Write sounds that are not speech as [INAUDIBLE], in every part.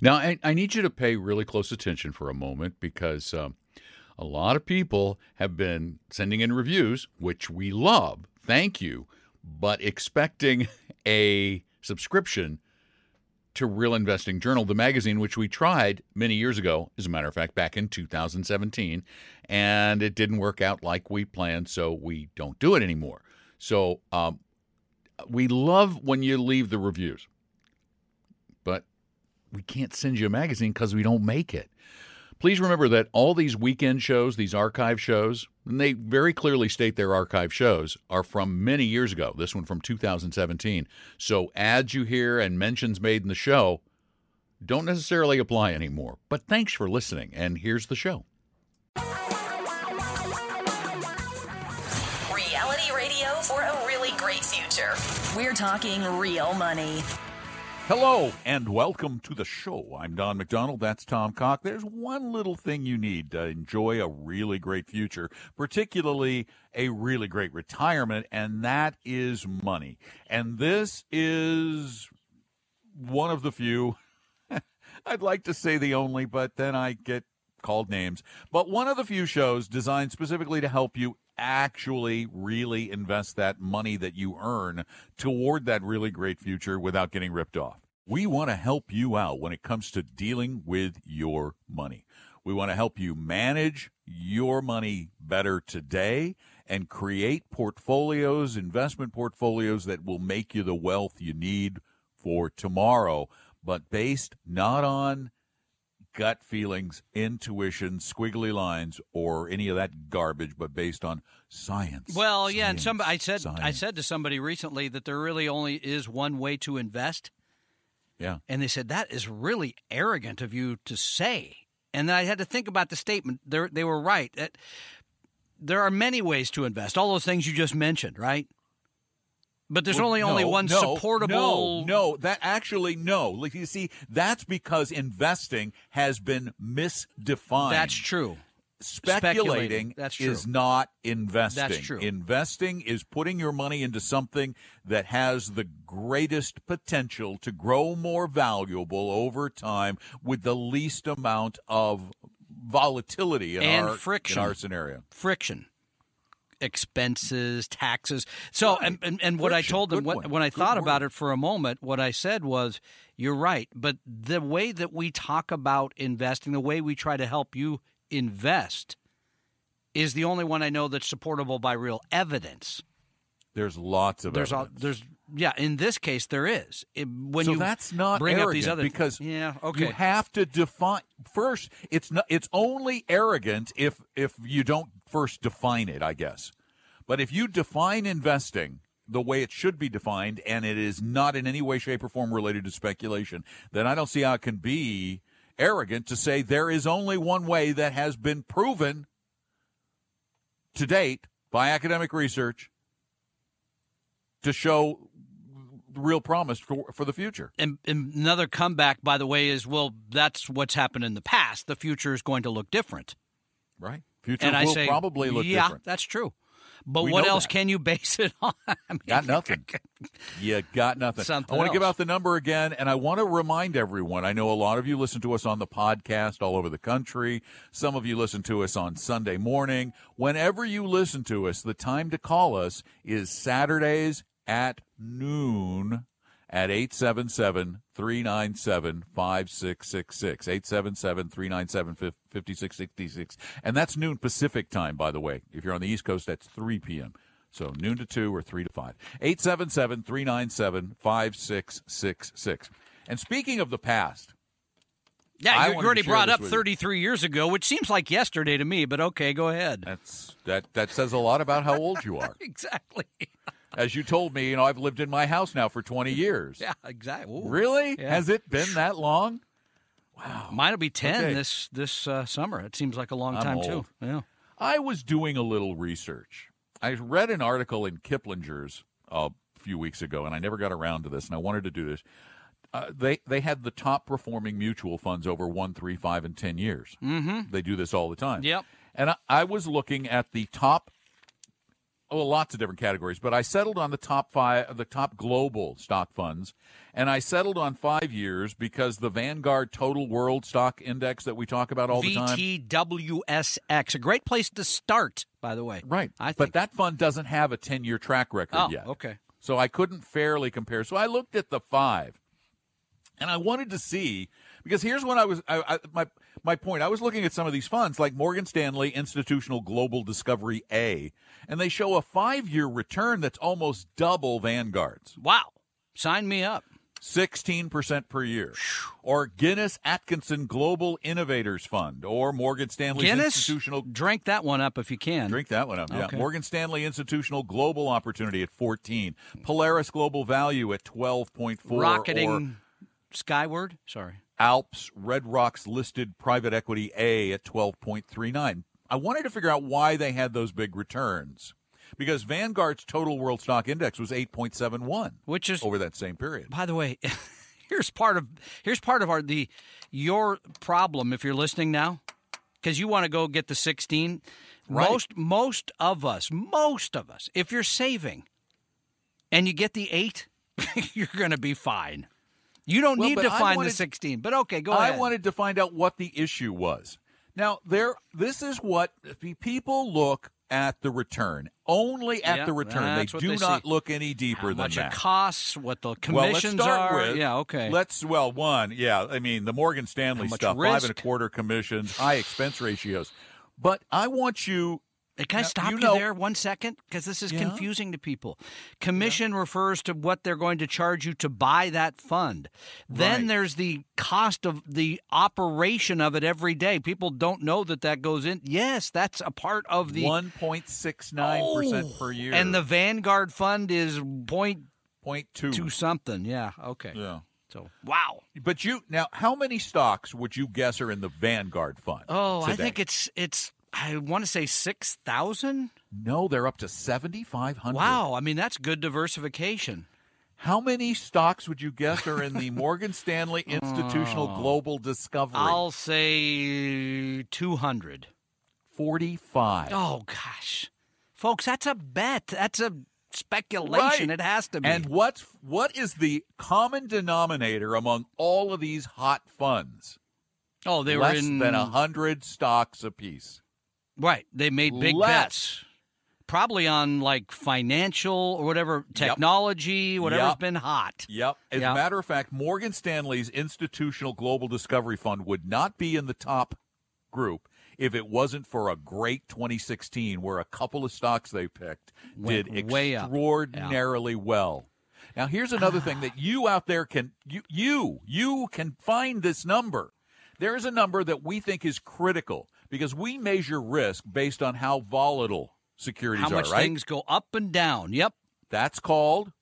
Now, I, I need you to pay really close attention for a moment because um, a lot of people have been sending in reviews, which we love. Thank you. But expecting [LAUGHS] a subscription to Real Investing Journal, the magazine, which we tried many years ago, as a matter of fact, back in 2017, and it didn't work out like we planned, so we don't do it anymore. So um, we love when you leave the reviews, we can't send you a magazine because we don't make it. Please remember that all these weekend shows, these archive shows, and they very clearly state their archive shows, are from many years ago. This one from 2017. So ads you hear and mentions made in the show don't necessarily apply anymore. But thanks for listening, and here's the show. Reality radio for a really great future. We're talking real money. Hello and welcome to the show. I'm Don McDonald. That's Tom Cock. There's one little thing you need to enjoy a really great future, particularly a really great retirement, and that is money. And this is one of the few, [LAUGHS] I'd like to say the only, but then I get called names, but one of the few shows designed specifically to help you actually really invest that money that you earn toward that really great future without getting ripped off. We want to help you out when it comes to dealing with your money. We want to help you manage your money better today and create portfolios, investment portfolios that will make you the wealth you need for tomorrow, but based not on gut feelings, intuition, squiggly lines, or any of that garbage, but based on science. Well, science, yeah, and some I said I said to somebody recently that there really only is one way to invest, yeah. and they said that is really arrogant of you to say. And then I had to think about the statement. They they were right. That there are many ways to invest. All those things you just mentioned, right? But there's Well, only only one no, supportable. No, no, that actually no. Like you see, that's because investing has been misdefined. That's true. Speculating, Speculating, that's true. is not investing. That's true. Investing is putting your money into something that has the greatest potential to grow more valuable over time with the least amount of volatility in, And our, friction. in our scenario. friction expenses taxes. So and, and, and what i told them when, when i thought about it for a moment what i said was you're right but the way that we talk about investing the way we try to help you invest is the only one i know that's supportable by real evidence. There's lots of there's evidence. there's yeah in this case there is. It- when so you that's not bring arrogant up these other because yeah okay. you have to define first. It's not. It's only arrogant if if you don't first define it. I guess, but if you define investing the way it should be defined, and it is not in any way, shape, or form related to speculation, then I don't see how it can be arrogant to say there is only one way that has been proven to date by academic research to show real promise for, for the future. and, and another comeback by the way is well that's what's happened in the past the future is going to look different Right. Future and I will say, probably look yeah, different. that's true. But We what else that. can you base it [LAUGHS] on? I mean, Got nothing. You got nothing. Something I want to give out the number again, and I want to remind everyone. I know a lot of you listen to us on the podcast all over the country. Some of you listen to us on Sunday morning. Whenever you listen to us, the time to call us is Saturdays at noon at 877-397-5666. 877-397-5666. And that's noon Pacific time, by the way. If you're on the East Coast, that's 3 p.m. So noon to 2 or 3 to 5. 877-397-5666. And speaking of the past, yeah, you, you already brought up with you. 33 years ago, which seems like yesterday to me, but okay, go ahead. that's that that says a lot about how old you are. [LAUGHS] exactly. As you told me, you know, I've lived in my house now for 20 [LAUGHS] years. Yeah, exactly. Ooh. Really? Yeah. Has it been that long? Wow. Mine will be 10 Okay. this this uh, summer. It seems like a long I'm time, old. too. Yeah. I was doing a little research. I read an article in Kiplinger's a few weeks ago, and I never got around to this, and I wanted to do this. Uh, they they had the top performing mutual funds over one, three, five, and ten years. Mm-hmm. They do this all the time. Yep. And I, I was looking at the top, oh, lots of different categories, but I settled on the top five, the top global stock funds, and I settled on five years because the Vanguard Total World Stock Index that we talk about all the time. VTWSX. A great place to start, by the way. Right. I think. But that fund doesn't have a 10 year track record Oh, yet. okay. So I couldn't fairly compare. So I looked at the five and I wanted to see because here's what I was I, I, my my point. I was looking at some of these funds like Morgan Stanley Institutional Global Discovery A, and they show a five year return that's almost double Vanguard's. Wow. Sign me up. 16% per year. Or Guinness Atkinson Global Innovators Fund or Morgan Guinness, Institutional drink that one up if you can. Drink that one up. Yeah. Okay. Morgan Stanley Institutional Global Opportunity at 14. Polaris Global Value at 12.4. Rocketing skyward. Sorry. Alps Red Rocks listed private equity A at 12.39. I wanted to figure out why they had those big returns. Because Vanguard's total world stock index was 8.71 Which is over that same period. by the way, [LAUGHS] here's part of here's part of our the your problem if you're listening now, because you want to go get the 16. Right. Most most of us, most of us, if you're saving, and you get the eight, [LAUGHS] you're going to be fine. You don't Well, need to find wanted- the 16, but okay, go I ahead. I wanted to find out what the issue was. Now, there. This is what the people look at the return. Only at Yeah, the return. They do they not see. look any deeper How than much that. it costs, what the well, let's commissions start are. with. yeah, okay. Let's well, one, yeah. I mean, the Morgan Stanley stuff, five and a quarter commissions, high expense ratios. But I want you. Hey, Can I Now, stop you you, know- there one second? Because this is Yeah. confusing to people. Commission refers to what they're going to charge you to buy that fund. Then Right. there's the cost of the operation of it every day. People don't know that that goes in. Yes, that's a part of the. One point six nine percent Oh, per year, And the Vanguard fund is point point two. two something. Yeah, okay. Yeah. So, wow. But you now, how many stocks would you guess are in the Vanguard fund? Oh, I think it's, it's, I want to say 6,000. no. They're up to seventy five hundred. Wow. I mean, that's good diversification. How many stocks would you guess are in the [LAUGHS] Morgan Stanley Institutional oh. Global Discovery? I'll say 200. 45. Oh gosh, folks, that's a bet. That's a speculation. Right. It has to be. And what's what is the common denominator among all of these hot funds? oh, they Less were in than a hundred stocks apiece. Right. They made big Less. bets, probably on like financial or whatever technology, whatever's Yep. been hot. Yep. As Yep. a matter of fact, Morgan Stanley's Institutional Global Discovery Fund would not be in the top group if it wasn't for a great 2016 where a couple of stocks they picked Went did extraordinarily well. Now here's another thing that you out there can you you you can find this number. There is a number that we think is critical because we measure risk based on how volatile securities How much are, right? things go up and down. Yep. That's called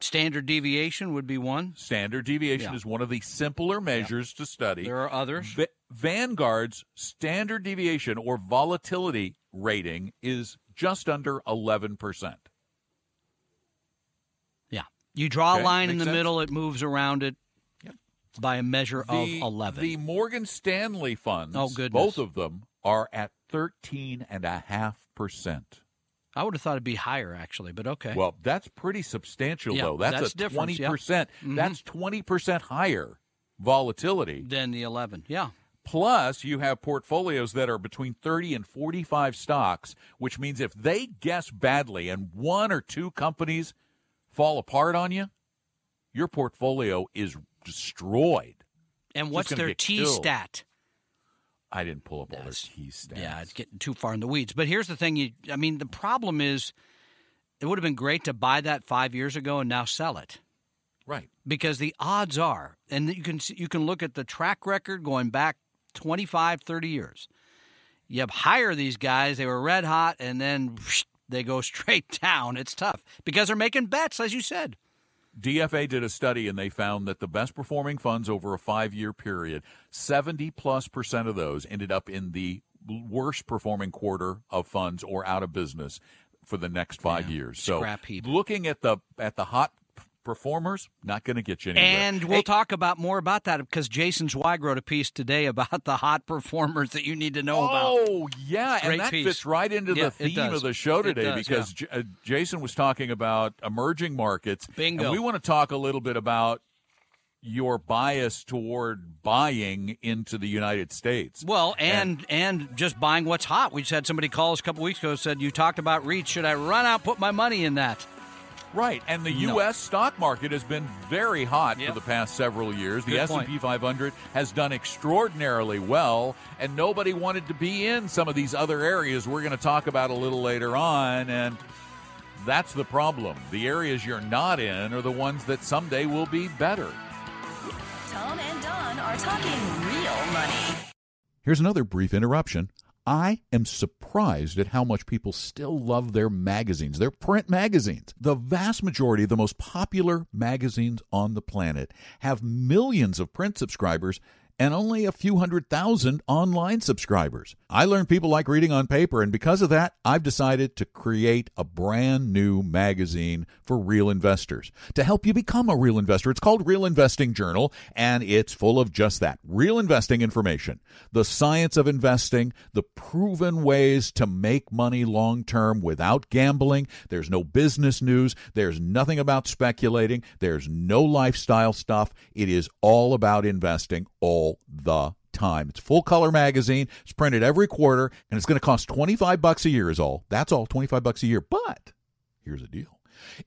Standard deviation would be one. Standard deviation Yeah. is one of the simpler measures to study. There are others. Va- Vanguard's standard deviation or volatility rating is just under 11%. Yeah. You draw Okay, a line in the sense. middle, it moves around it by a measure The, of 11. the Morgan Stanley funds, Oh, goodness. both of them, are at 13.5%. I would have thought it'd be higher, actually, but okay. Well, that's pretty substantial, Yeah, though. That's, that's a difference, 20%. yeah. Mhm. That's 20% higher volatility. than the 11. Yeah. Plus, you have portfolios that are between 30 and 45 stocks, which means if they guess badly and one or two companies fall apart on you, your portfolio is destroyed. And what's their T killed. stat? I didn't pull up all their key stats. Yeah, it's getting too far in the weeds. But here's the thing: you, I mean, the problem is, it would have been great to buy that five years ago and now sell it right. because the odds are, and you can you can look at the track record going back 25, 30 years. You hire these guys; they were red hot, and then they go [LAUGHS] straight down. It's tough because they're making bets, as you said. DFA did a study and they found that the best performing funds over a five year period, 70 plus percent of those ended up in the worst performing quarter of funds or out of business for the next five Yeah, years. So looking at the at the hot performers, not going to get you anywhere. And we'll talk about more about that because Jason Zweig wrote a piece today about the hot performers that you need to know about. Oh, yeah, Great and that piece. fits right into Yeah, the theme of the show today does, because J- uh, Jason was talking about emerging markets. Bingo. And we want to talk a little bit about your bias toward buying into the United States. Well, and, and just buying what's hot. We just had somebody call us a couple weeks ago said you talked about REIT. Should I run out put my money in that? Right, and the No. U.S. stock market has been very hot Yep. for the past several years. The S and P 500 has done extraordinarily well, and nobody wanted to be in some of these other areas we're going to talk about a little later on. And that's the problem. The areas you're not in are the ones that someday will be better. Tom and Don are talking real money. Here's another brief interruption. I am surprised at how much people still love their magazines, their print magazines. The vast majority of the most popular magazines on the planet have millions of print subscribers and only a few hundred thousand online subscribers. I learned people like reading on paper, and because of that, I've decided to create a brand new magazine for real investors to help you become a real investor. It's called Real Investing Journal, and it's full of just that real investing information, the science of investing, the proven ways to make money long term without gambling. There's no business news, there's nothing about speculating, there's no lifestyle stuff. It is all about investing all the time. It's full color magazine. It's printed every quarter and it's going to cost 25 bucks a year is all. That's all, 25 bucks a year. But here's the deal.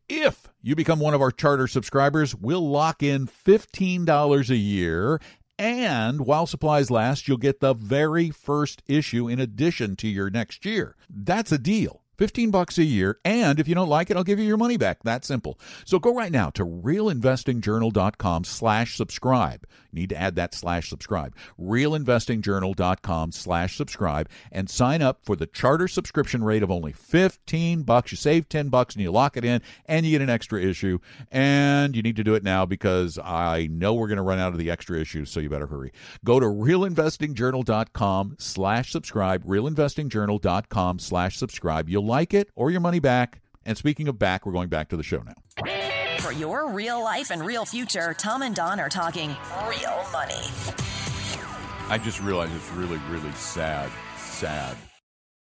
If you become one of our charter subscribers, we'll lock in $15 a year and while supplies last, you'll get the very first issue in addition to your next year. That's a deal. 15 bucks a year and if you don't like it i'll give you your money back that simple so go right now to realinvestingjournal.com slash subscribe you need to add that slash subscribe. Realinvestingjournal.com slash subscribe and sign up for the charter subscription rate of only 15 bucks. You save 10 bucks and you lock it in and you get an extra issue. And you need to do it now because i know we're going to run out of the extra issues so you better hurry. Go to realinvestingjournal.com slash subscribe realinvestingjournal.com slash subscribe. You'll like it or your money back. And speaking of back we're going back to the show now For your real life and real future, Tom and Don are talking real money. I just realized it's really, really sad. Sad.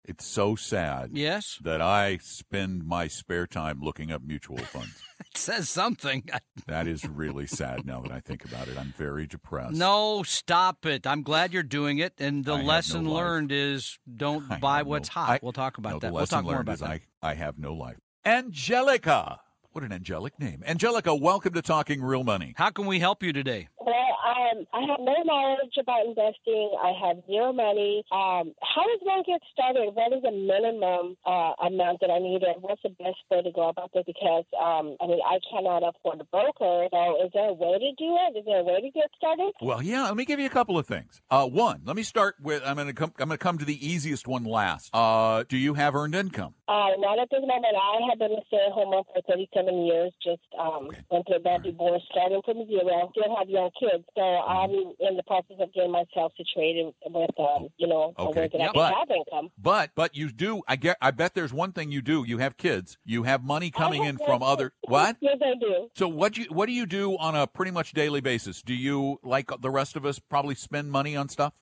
It's so sad Yes, that I spend my spare time looking up mutual [LAUGHS] funds. it says something. [LAUGHS] that is really sad now that I think about it. I'm very depressed. No, stop it. I'm glad you're doing it. And the I lesson no life. learned is don't I buy what's no- hot. I- we'll talk about no, that. The We'll lesson talk more learned about is that. I, I have no life. Angelica. What an angelic name. Angelica, welcome to Talking Real Money. How can we help you today? Well, um, I have no knowledge about investing. I have zero money. Um, how does one get started? What is the minimum uh, amount that I need, and what's the best way to go about this? Because um, I mean, I cannot afford a broker. So, is there a way to do it? Is there a way to get started? Well, yeah, let me give you a couple of things. Uh, one, let me start with I'm going to come I'm going to come to the easiest one last. Uh, do you have earned income? Uh, not at this moment. I have been a stay-at-home mom for 37 years. Just um, Okay. went through a bad divorce, starting from zero. Still have young kids, so I'm in the process of getting myself situated with, um, you know, a Okay. way that I But- have income. But but you do I get I bet there's one thing you do. You have kids. You have money coming I in from other what? Yes, I do. So what you what do you do on a pretty much daily basis? Do you like the rest of us probably spend money on stuff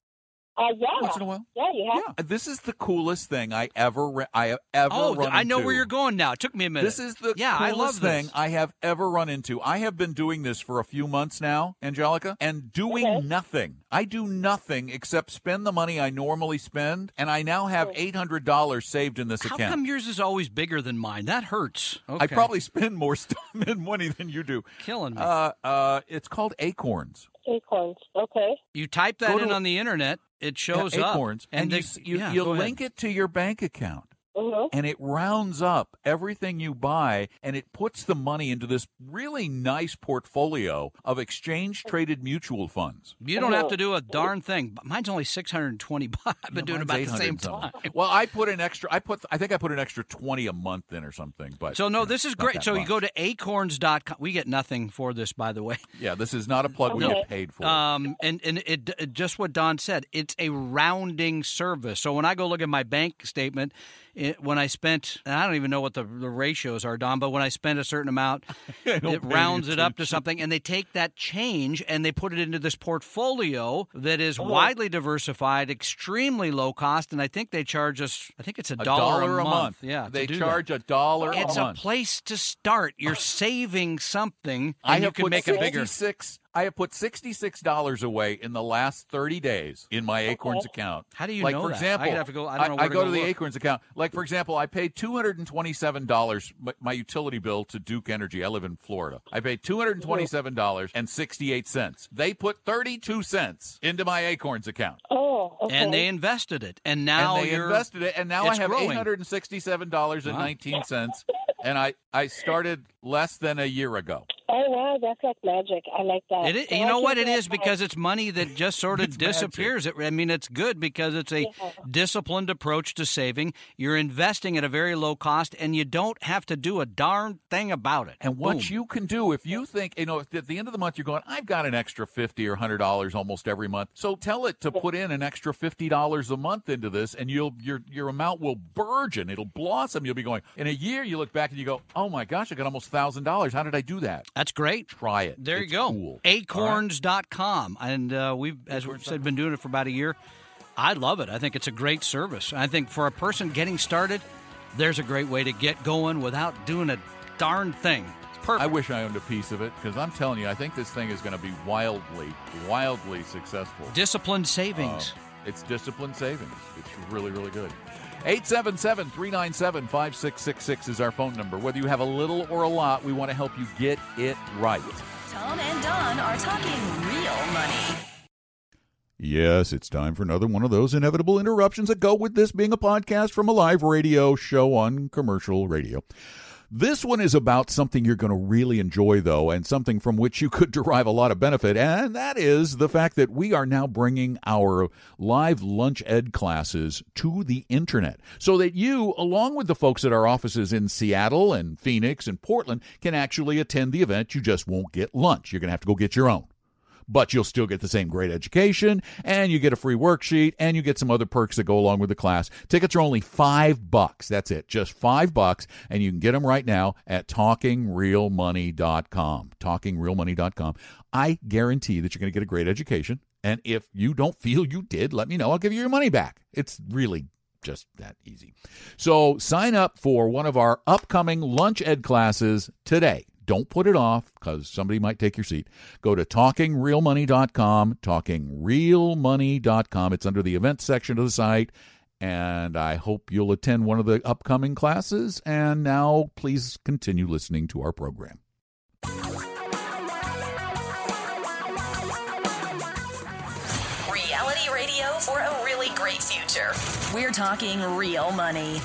Uh, yeah. once in a while? Yeah, you have. Yeah, this is the coolest thing I ever re- I have ever Oh, run I know where you're going now. It took me a minute. This is the yeah, I coolest love thing this. I have ever run into. I have been doing this for a few months now, Angelica, and doing Okay. nothing. I do nothing except spend the money I normally spend, and I now have Oh. eight hundred dollars saved in this How account. come yours is always bigger than mine? That hurts. Okay. I probably spend more [LAUGHS] stuff and money than you do. killing me. Uh, uh, it's called Acorns. Acorns. Okay. you type that go in to- on the internet, it shows Yeah, up. Acorns, and, they- you you, yeah, you go ahead. link it to your bank account. Mhm. and it rounds up everything you buy and it puts the money into this really nice portfolio of exchange traded mutual funds. You don't have to do a darn thing. Mine's only 620 [LAUGHS] bucks. I've been Yeah, doing about the same 800 time. Well, I put an extra. I put. I think I put an extra twenty a month in or something. But So you no, know, this is great. that So you go to acorns.com. We get nothing for this, by the way. Yeah, this is not a plug. We Okay. get paid for. it. Um, and and it, it just what Don said. It's a rounding service. So when I go look at my bank statement, it, when I spent, and I don't even know what the, the ratios are, Don, but when I spend a certain amount, [LAUGHS] it rounds it up to something, and they take that change and they put it into this portfolio that is Oh. widely diversified, extremely low cost, and I think they charge us. I think it's a, a dollar, a month. Yeah, they do that. charge a dollar It's a a place to start. You're [LAUGHS] saving something, and I you can make it bigger. 66 I have put $66 away in the last 30 days in my Acorns oh. account. How do you like, know for that? example, I have to go, I, I, I go, go, to look. the Acorns account. Like, for example, I paid $227 my, my utility bill to Duke Energy. I live in Florida. I paid $227.68. They put 32 cents into my Acorns account. Oh, okay. And they invested it. And now and they invested it. And now I have $867.19 and sixty-seven dollars and nineteen cents. And I I started less than a year ago. Oh wow, that's like magic. I like that. It is, So you I know what it is do because it's money that just sort of disappears. It, I mean, it's good because it's a disciplined approach to saving. You're investing at a very low cost, and you don't have to do a darn thing about it. And what you can do if you think, you know, at the end of the month you're going, I've got an extra fifty or hundred dollars almost every month. So tell it to put in an extra fifty dollars a month into this, and you'll your your amount will burgeon. It'll blossom. You'll be going in a year. You look back and you go, Oh my gosh, I got almost thousand dollars. How did I do that? That's great. Try it. There It's you go. Cool. Acorns.com. And uh, we've, as we've said, been doing it for about a year. I love it. I think it's a great service. I think for a person getting started, there's a great way to get going without doing a darn thing. It's perfect. I wish I owned a piece of it because I'm telling you, I think this thing is going to be wildly, wildly successful. Disciplined savings. It's disciplined savings. It's really, really good. 877 397 5666 is our phone number. Whether you have a little or a lot, we want to help you get it right. Tom and Don are talking real money. Yes, it's time for another one of those inevitable interruptions that go with this being a podcast from a live radio show on commercial radio. This one is about something you're going to really enjoy, though, and something from which you could [LAUGHS] derive a lot of benefit, and that is the fact that we are now bringing our live lunch ed classes to the internet so that you, along with the folks at our offices in Seattle and Phoenix and Portland, can actually attend the event. You just won't get lunch. You're going to have to go get your own but you'll still get the same great education and you get a free worksheet and you get some other perks that go along with the class. Tickets are only five bucks. That's it. Just five bucks. And you can get them right now at talkingrealmoney.com. Talkingrealmoney.com. I guarantee that you're going to get a great education. And if you don't feel you did, let me know. I'll give you your money back. It's really just that easy. So sign up for one of our upcoming lunch ed classes today. Don't put it off because somebody might take your seat. Go to talkingrealmoney.com, talkingrealmoney.com. It's under the events section of the site. And I hope you'll attend one of the upcoming classes. And now, please continue listening to our program. Reality radio for a really great future. We're talking real money.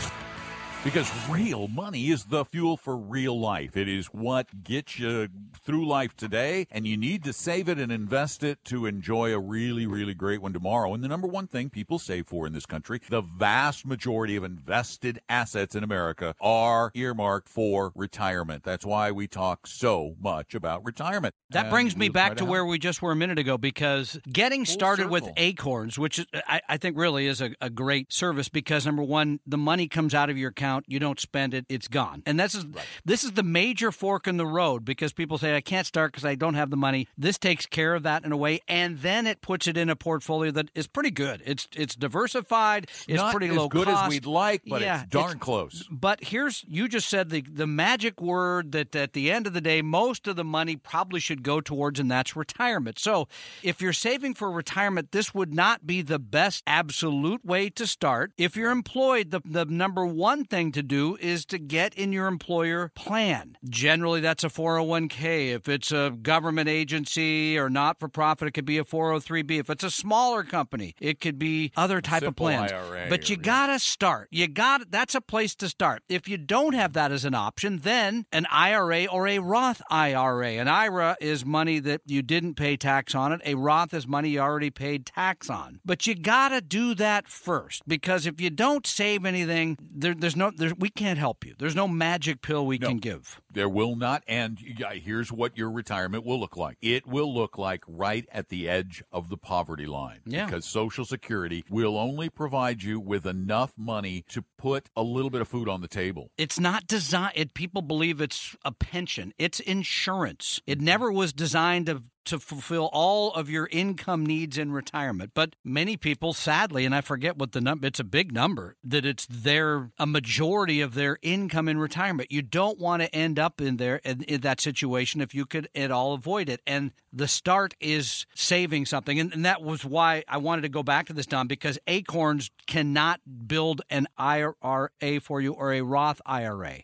Because real money is the fuel for real life. It is what gets you through life today, and you need to save it and invest it to enjoy a really, really great one tomorrow. And the number one thing people save for in this country, the vast majority of invested assets in America are earmarked for retirement. That's why we talk so much about retirement. That And brings me back to where we just were a minute ago because getting started with. Acorns, which I, I think really is a, a great service because number one, the money comes out of your account, you don't spend it, it's gone. And this is this is the major fork in the road because people say I can't start because I don't have the money. This takes care of that in a way, and then it puts it in a portfolio that is pretty good. It's it's diversified, it's pretty low good cost. as we'd like, but Yeah, it's darn close. But here's you just said the the magic word that at the end of the day, most of the money probably should go towards, and that's retirement. So if you're saving for retirement, this would not be the best absolute way to start. If you're employed, the the number one thing thing to do is to get in your employer plan. Generally, that's a 401k. If it's a government agency or not for profit, it could be a 403b. If it's a smaller company, it could be other type Simple of plans. IRA but you got to start. You got that's a place to start. If you don't have that as an option, then an IRA or a Roth IRA. An IRA is money that you didn't pay tax on it. A Roth is money you already paid tax on. But you got to do that first because if you don't save anything, there, there's no there, we can't help you. There's no magic pill we can give. There will not, and here's what your retirement will look like. It will look like right at the edge of the poverty line. Yeah. Because Social Security will only provide you with enough money to put a little bit of food on the table. It's not designed. It, people believe it's a pension. It's insurance. It mm-hmm. never was designed to to fulfill all of your income needs in retirement. But many people, sadly, and I forget what the number. It's a big number that it's their a majority of their income in retirement. You don't want to end up in there in, in that situation if you could at all avoid it. And the start is saving something, and, and that was why I wanted to go back to this, Don, because Acorns cannot build an IRA for you or a Roth IRA.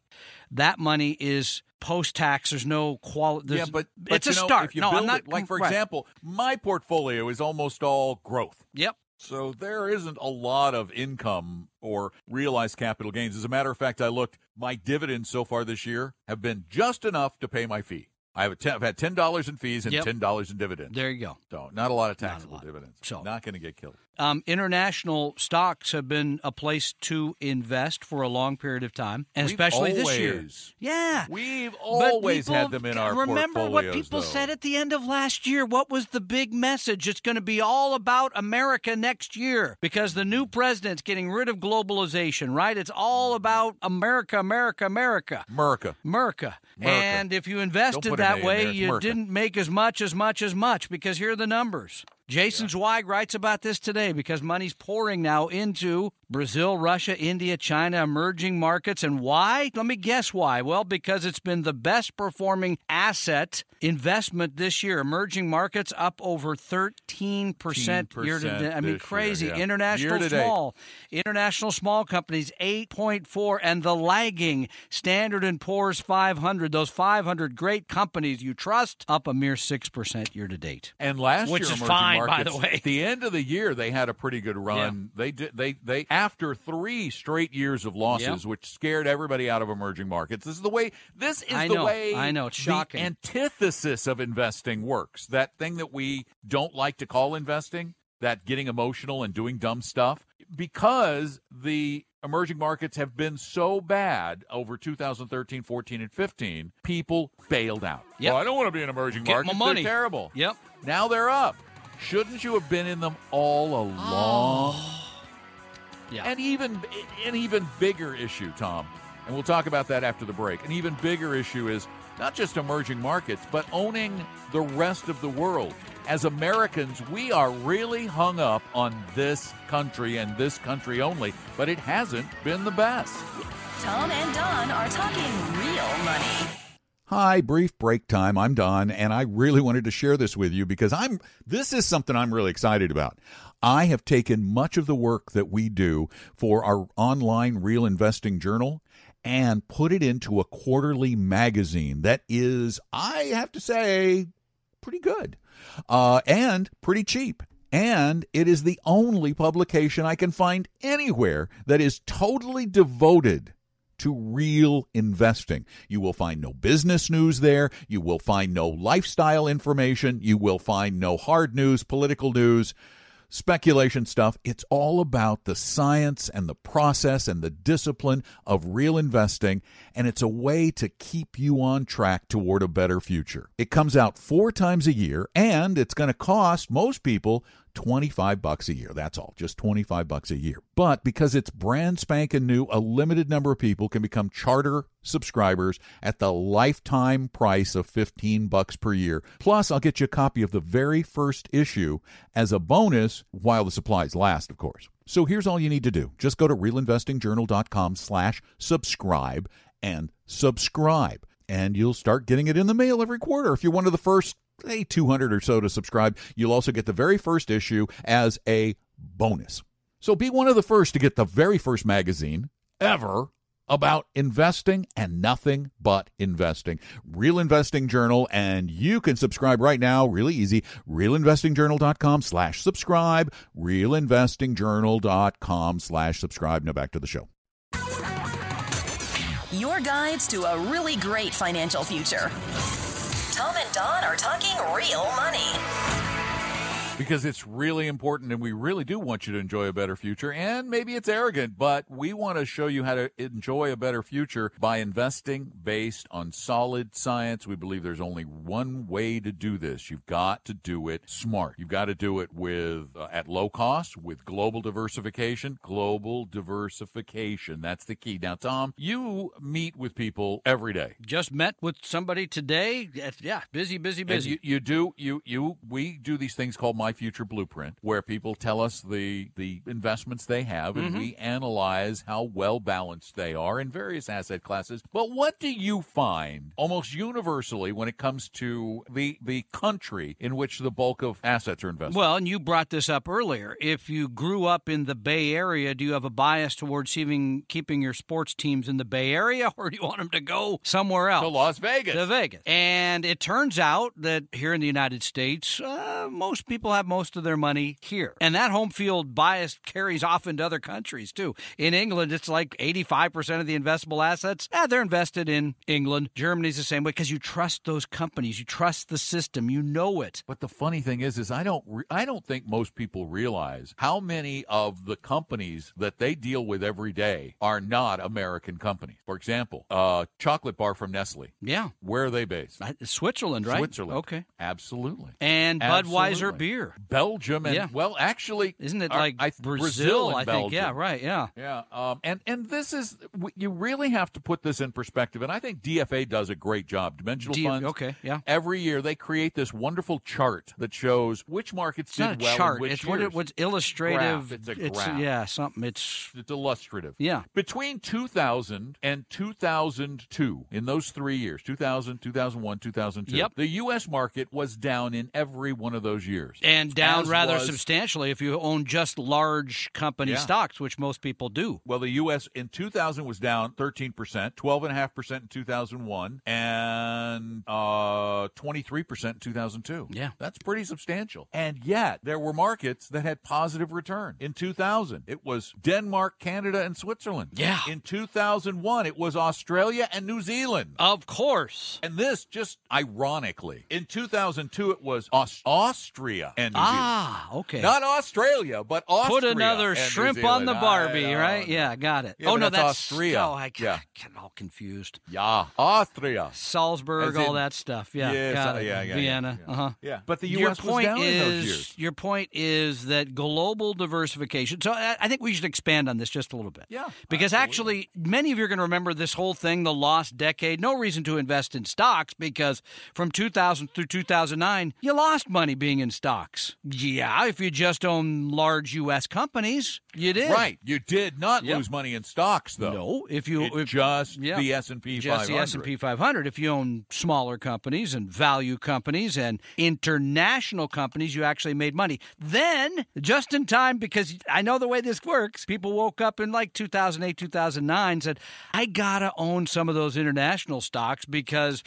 That money is post tax. There's no quality. yeah, but, but it's a know, start. If you no, build I'm not. it, like for right. example, my portfolio is almost all growth. Yep. So there isn't a lot of income or realized capital gains. As a matter of fact, I looked, my dividends so far this year have been just enough to pay my fee. I have a ten, I've had ten dollars in fees and Yep. ten dollars in dividends. There you go. So not a lot of taxable lot. dividends. So- not going to get killed. Um, international stocks have been a place to invest for a long period of time, and We've especially this year. Yeah. We've always people- had them in our Remember what people though. said at the end of last year? What was the big message? It's going to be all about America next year because the new president's getting rid of globalization, right? It's all about America, America, America. America. America. And if you invested Don't put an A that way. You America. didn't make as much, as much, as much because here are the numbers. Jason Zweig writes about this today because money's pouring now into Brazil, Russia, India, China, emerging markets. And why? Let me guess why. Well, because it's been the best performing asset investment this year. Emerging markets up over 13% year to date. I mean, this year, crazy. yeah. International Year small. International small companies 8.4 and the lagging Standard and Poor's 500, those 500 great companies you trust up a mere 6% year to date. And last Which year, is emerging fine, by markets, the way. At the end of the year, they had a pretty good run. They did. They they after three straight years of losses, Yep. which scared everybody out of emerging markets. This is the way. This is I the know, way. I know, it's shocking. the antithesis of investing works. That thing that we don't like to call investing. That getting emotional and doing dumb stuff because the emerging markets have been so bad over 2013, 14, and 15. People bailed out. Yep. Well, I don't want to be an emerging Get my market. money. They're terrible. Yep. Now they're up. Shouldn't you have been in them all along? Oh. Yeah. And even an even bigger issue, Tom, and we'll talk about that after the break. An even bigger issue is not just emerging markets, but owning the rest of the world. As Americans, we are really hung up on this country and this country only, but it hasn't been the best. Tom and Don are talking real money. Hi, brief break time. I'm Don, and I really wanted to share this with you because I'm this is something I'm really excited about. I have taken much of the work that we do for our online real investing journal and put it into a quarterly magazine that is, I have to say, pretty good uh, and pretty cheap. And it is the only publication I can find anywhere that is totally devoted to real investing. You will find no business news there. You will find no lifestyle information. You will find no hard news, political news, speculation stuff. It's all about the science and the process and the discipline of real investing. And it's a way to keep you on track toward a better future. It comes out four times a year and it's going to cost most people 25 bucks a year. That's all, just 25 bucks a year. But because it's brand spanking new, a limited number of people can become charter subscribers at the lifetime price of 15 bucks per year. Plus, I'll get you a copy of the very first issue as a bonus while the supplies last, of course. So here's all you need to do. Just go to realinvestingjournal.com slash subscribe and subscribe. And you'll start getting it in the mail every quarter. If you're one of the first say 200 or so to subscribe. You'll also get the very first issue as a bonus. So be one of the first to get the very first magazine ever about investing and nothing but investing. Real Investing Journal, and you can subscribe right now, really easy. RealInvestingJournal.com slash subscribe. RealInvestingJournal.com slash subscribe. Now back to the show. Your guides to a really great financial future. Don are talking real money. Because it's really important and we really do want you to enjoy a better future. And maybe it's arrogant, but we want to show you how to enjoy a better future by investing based on solid science. We believe there's only one way to do this. You've got to do it smart. You've got to do it with uh, at low cost with global diversification. Global diversification. That's the key. Now, Tom, you meet with people every day. Just met with somebody today. Yeah, busy, busy, busy. You, you do you you we do these things called my future blueprint where people tell us the the investments they have and we analyze how well balanced they are in various asset classes. But what do you find almost universally when it comes to the the country in which the bulk of assets are invested? Well, and you brought this up earlier. If you grew up in the Bay Area, do you have a bias towards even keeping your sports teams in the Bay Area, [LAUGHS] or do you want them to go somewhere else? to Las Vegas. To Vegas. And it turns out that here in the United States, uh, most people have most of their money here. And that home field bias carries off into other countries too. In England, it's like 85% of the investable assets, eh, they're invested in England. Germany's the same way because you trust those companies, you trust the system, you know it. But the funny thing is, is I don't, re- I don't think most people realize how many of the companies that they deal with every day are not American companies. For example, uh, chocolate bar from Nestle. Yeah. Where are they based? Switzerland, right? Switzerland. Okay. Absolutely. And Budweiser Absolutely. Belgium and Yeah. well, actually, Isn't it like I- Brazil, and I think. Yeah, right. Yeah. Yeah, um, and and this is you really have to put this in perspective, and I think DFA does a great job. Dimensional D- funds, okay, yeah. Every year they create this wonderful chart that shows which markets It's did well chart. which It's what it, what's illustrative. Graph. It's a graph. yeah, something. It's It's illustrative. Yeah. Between 2000 and 2002, in those three years, 2000, 2001, 2002, Yep. the U.S. market was down in every one of those years. and down rather was- substantially if you own just large company Yeah. stocks, which most people do. Well, the U.S. in 2000 was down 13%, 12.5% in 2001, and uh, 23% in 2002. Yeah. That's pretty substantial. And yet, there were markets that had positive return. In 2000, it was Denmark, Canada, and Switzerland. Yeah. In 2001, it was Australia and New Zealand. Of course. And this, just ironically, in 2002, it was Aus- Austria and New Zealand. Ah, okay. Not Australia, but Austria. Put another shrimp on the Barbie, know. right? Yeah, got it. Yeah, oh no, that's that's Austria. Oh, I Yeah. get all confused. Yeah, Austria. Salzburg, As all that stuff. Yeah, Yes, got uh, it. yeah, yeah, Vienna. yeah, yeah. Uh huh. Yeah, but the your U.S. was point down is, in those years. Your point is that global diversification. So I, I think we should expand on this just a little bit. Yeah, Because absolutely. actually, many of you are going to remember this whole thing, the lost decade. No reason to invest in stocks because from 2000 through 2009, you lost money being in stocks. Yeah, if you just own large U.S. companies, you did. Right, you did not Yep. lose money in stocks, though. No, if you It if, just yeah. the S and P just 500. the S&P 500 if you own smaller companies and value companies and international companies you actually made money then just in time because I know the way this works people woke up in like 2008 2009 said I got to own some of those international stocks because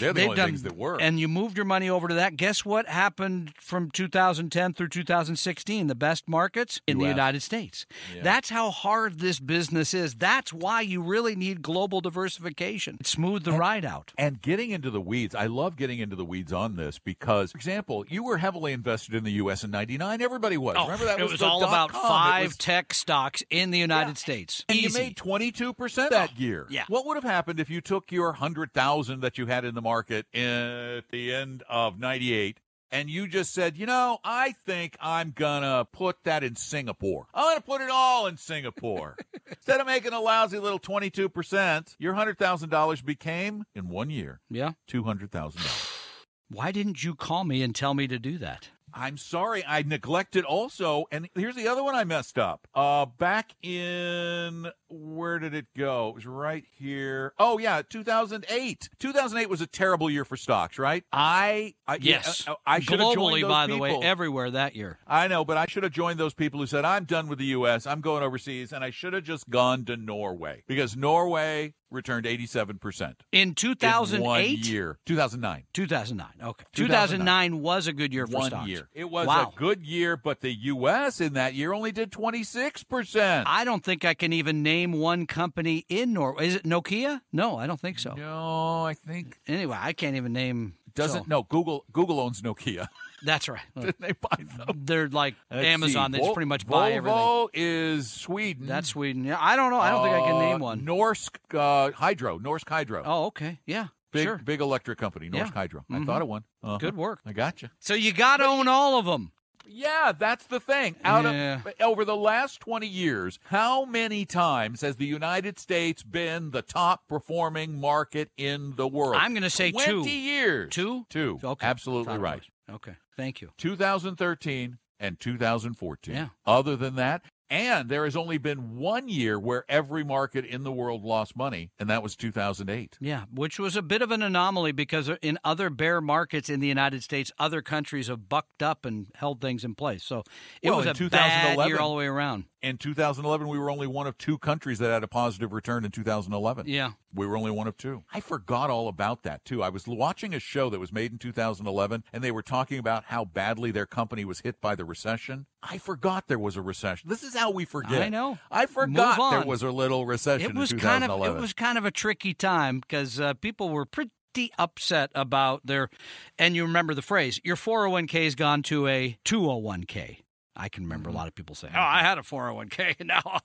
They're the they've only done things that work. and you moved your money over to that guess what happened from 2010 through 2016 the best markets in the United States that's how hard this business is that's why you really need global diversification It smooth the ride out And getting into the weeds, I love getting into the weeds on this because, for example, you were heavily invested in the U.S. in '99. Everybody was. Oh, Remember that Oh, it was, was all about com. Five was- tech stocks in the United Yeah. States. And Easy. you made 22% that oh, year. yeah. What would have happened if you took your 100,000 that you had in the market at the end of 98 and you just said, "You know, I think I'm to put that in Singapore. I'm to put it all in Singapore." [LAUGHS] Instead of making a lousy little 22%, your $100,000 became in 1 year yeah. $200,000. [SIGHS] Why didn't you call me and tell me to do that? I'm sorry, I neglected also, and here's the other one I messed up. Uh, back in where did it go? It was right here. Oh yeah, 2008. 2008 was a terrible year for stocks, right? I, I Yes. yeah, I should have joined by the way, everywhere that year. I know, but I should have joined those people who said, I'm done with the U.S., I'm going overseas, and I should have just gone to Norway because Norway returned 87% In in 2008? one year. 2009. 2009. Okay. 2009. 2009 was a good year for One stocks. year. It was wow. a good year, but the U.S. in that year only did 26%. I don't think I can even name one company in Norway. Is it Nokia? No, I don't think so. no, I think Anyway, I can't even name. doesn't so- no Google Google owns Nokia. [LAUGHS] That's right. [LAUGHS] Didn't they buy them? They're like Let's Amazon. see. They Vol- pretty much buy everything. Volvo is Sweden. That's Sweden. Yeah, I don't know. I don't think I can Uh, name one. Norsk uh, Hydro. Norsk Hydro. Oh, okay. Yeah. big sure. big electric company. Norsk Yeah. Hydro. I Mhm. thought of one. Uh-huh. Good work. I got you. So you got to own all of them. Yeah, that's the thing. Out Yeah. of over the last 20 years, how many times has the United States been the top performing market in the world? I'm going to say 20 two. years. Two? Two. Okay. Absolutely right. Okay. Thank you. 2013 and 2014. Yeah. Other than that, and there has only been one year where every market in the world lost money, and that was 2008. Yeah, which was a bit of an anomaly because in other bear markets in the United States, other countries have bucked up and held things in place. So it Well, was a bad 2011 year all the way around. In 2011, we were only one of two countries that had a positive return in 2011. Yeah. We were only one of two. I forgot all about that too. I was watching a show that was made in 2011 and they were talking about how badly their company was hit by the recession. I forgot there was a recession. This is how we forget. I know. I forgot there was a little recession It was in kind of it was kind of a tricky time because uh, people were pretty upset about their and you remember the phrase your 401k's gone to a 201k. I can remember Mm-hmm. a lot of people saying, "Oh, I had a 401k, and now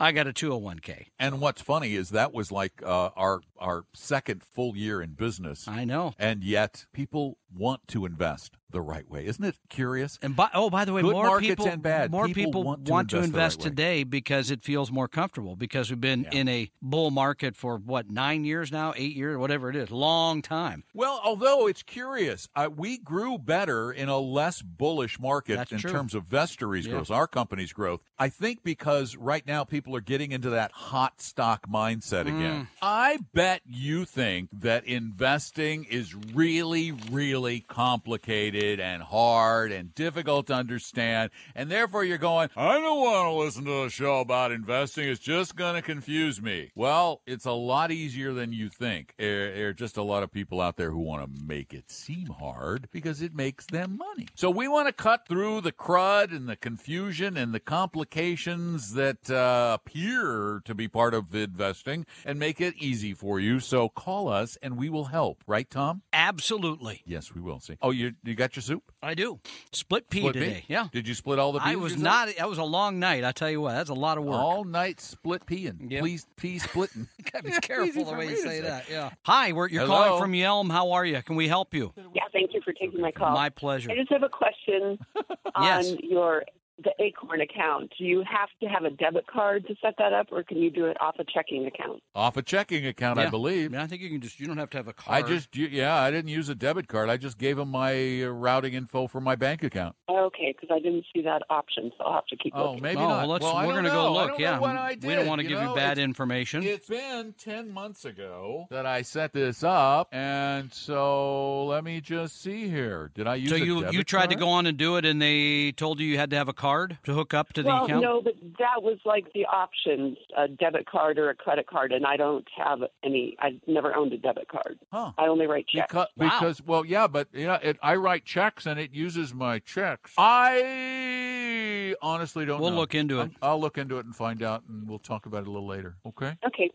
I got a 201k." and what's funny is that was like uh, our our second full year in business. I know. And yet people want to invest the right way. Isn't it curious? And by, oh, by the way, Good more people more People people, want want to to invest right invest way. today because it feels more comfortable. Because we've been in a bull market for what nine years now, eight years, whatever it is, long time. Well, although it's curious, uh, we grew better in a less bullish market That's in true. terms of Vestery's Yeah. growth, our company's growth. I think because right now people are getting into that hot stock mindset Mm. again. I bet you think that investing is really, really complicated and hard and difficult to understand, and therefore you're going, I don't want to listen to a show about investing. It's just going to confuse me. Well, it's a lot easier than you think. There, there are just a lot of people out there who want to make it seem hard because it makes them money. So we want to cut through the crud and the confusion and the complications that uh, appear to be part of investing and make it easy for you. So call us and we will help. Right, Tom? Absolutely, Yes, we will. See. Oh, you you got your soup? I do. Split pea Split pea? today. Yeah, Did you split all the peas? I was yourself? not. That was a long night. I tell you what, that's a lot of work. all night split peeing. Yep. Please pea splitting. [LAUGHS] Gotta be [LAUGHS] Easy careful the way you say say. that. Yeah. Hi, we're, you're Hello. calling from Yelm. How are you? Can we help you? Yeah, thank you for taking my call. My pleasure. I just have a question [LAUGHS] on Yes. your the Acorn account. Do you have to have a debit card to set that up, or can you do it off a checking account? Off a checking account, I Yeah. believe. mean, I think you can just. You don't have to have a card. I just yeah, I didn't use a debit card. I just gave them my uh, routing info for my bank account. Okay, because I didn't see that option, so I'll have to keep Oh, looking. maybe oh, not. well, let's, Well, we're gonna know. go I look. don't yeah, know what I we don't want to you give you bad It's- information. It's been 10 months ago that I set this up, and so let me just see here. Did I use so a you debit you tried to go on and do it, and they told you you had to have a card to hook up to the well, account. no, but that was like the options: a debit card or a credit card, and I don't have any. I've never owned a debit card. Huh. I only write checks. Because, Wow. because, well, yeah, but yeah, it, I write checks and it uses my checks. I honestly don't We'll know. look into it. I'll, I'll look into it and find out, and we'll talk about it a little later. Okay. Okay,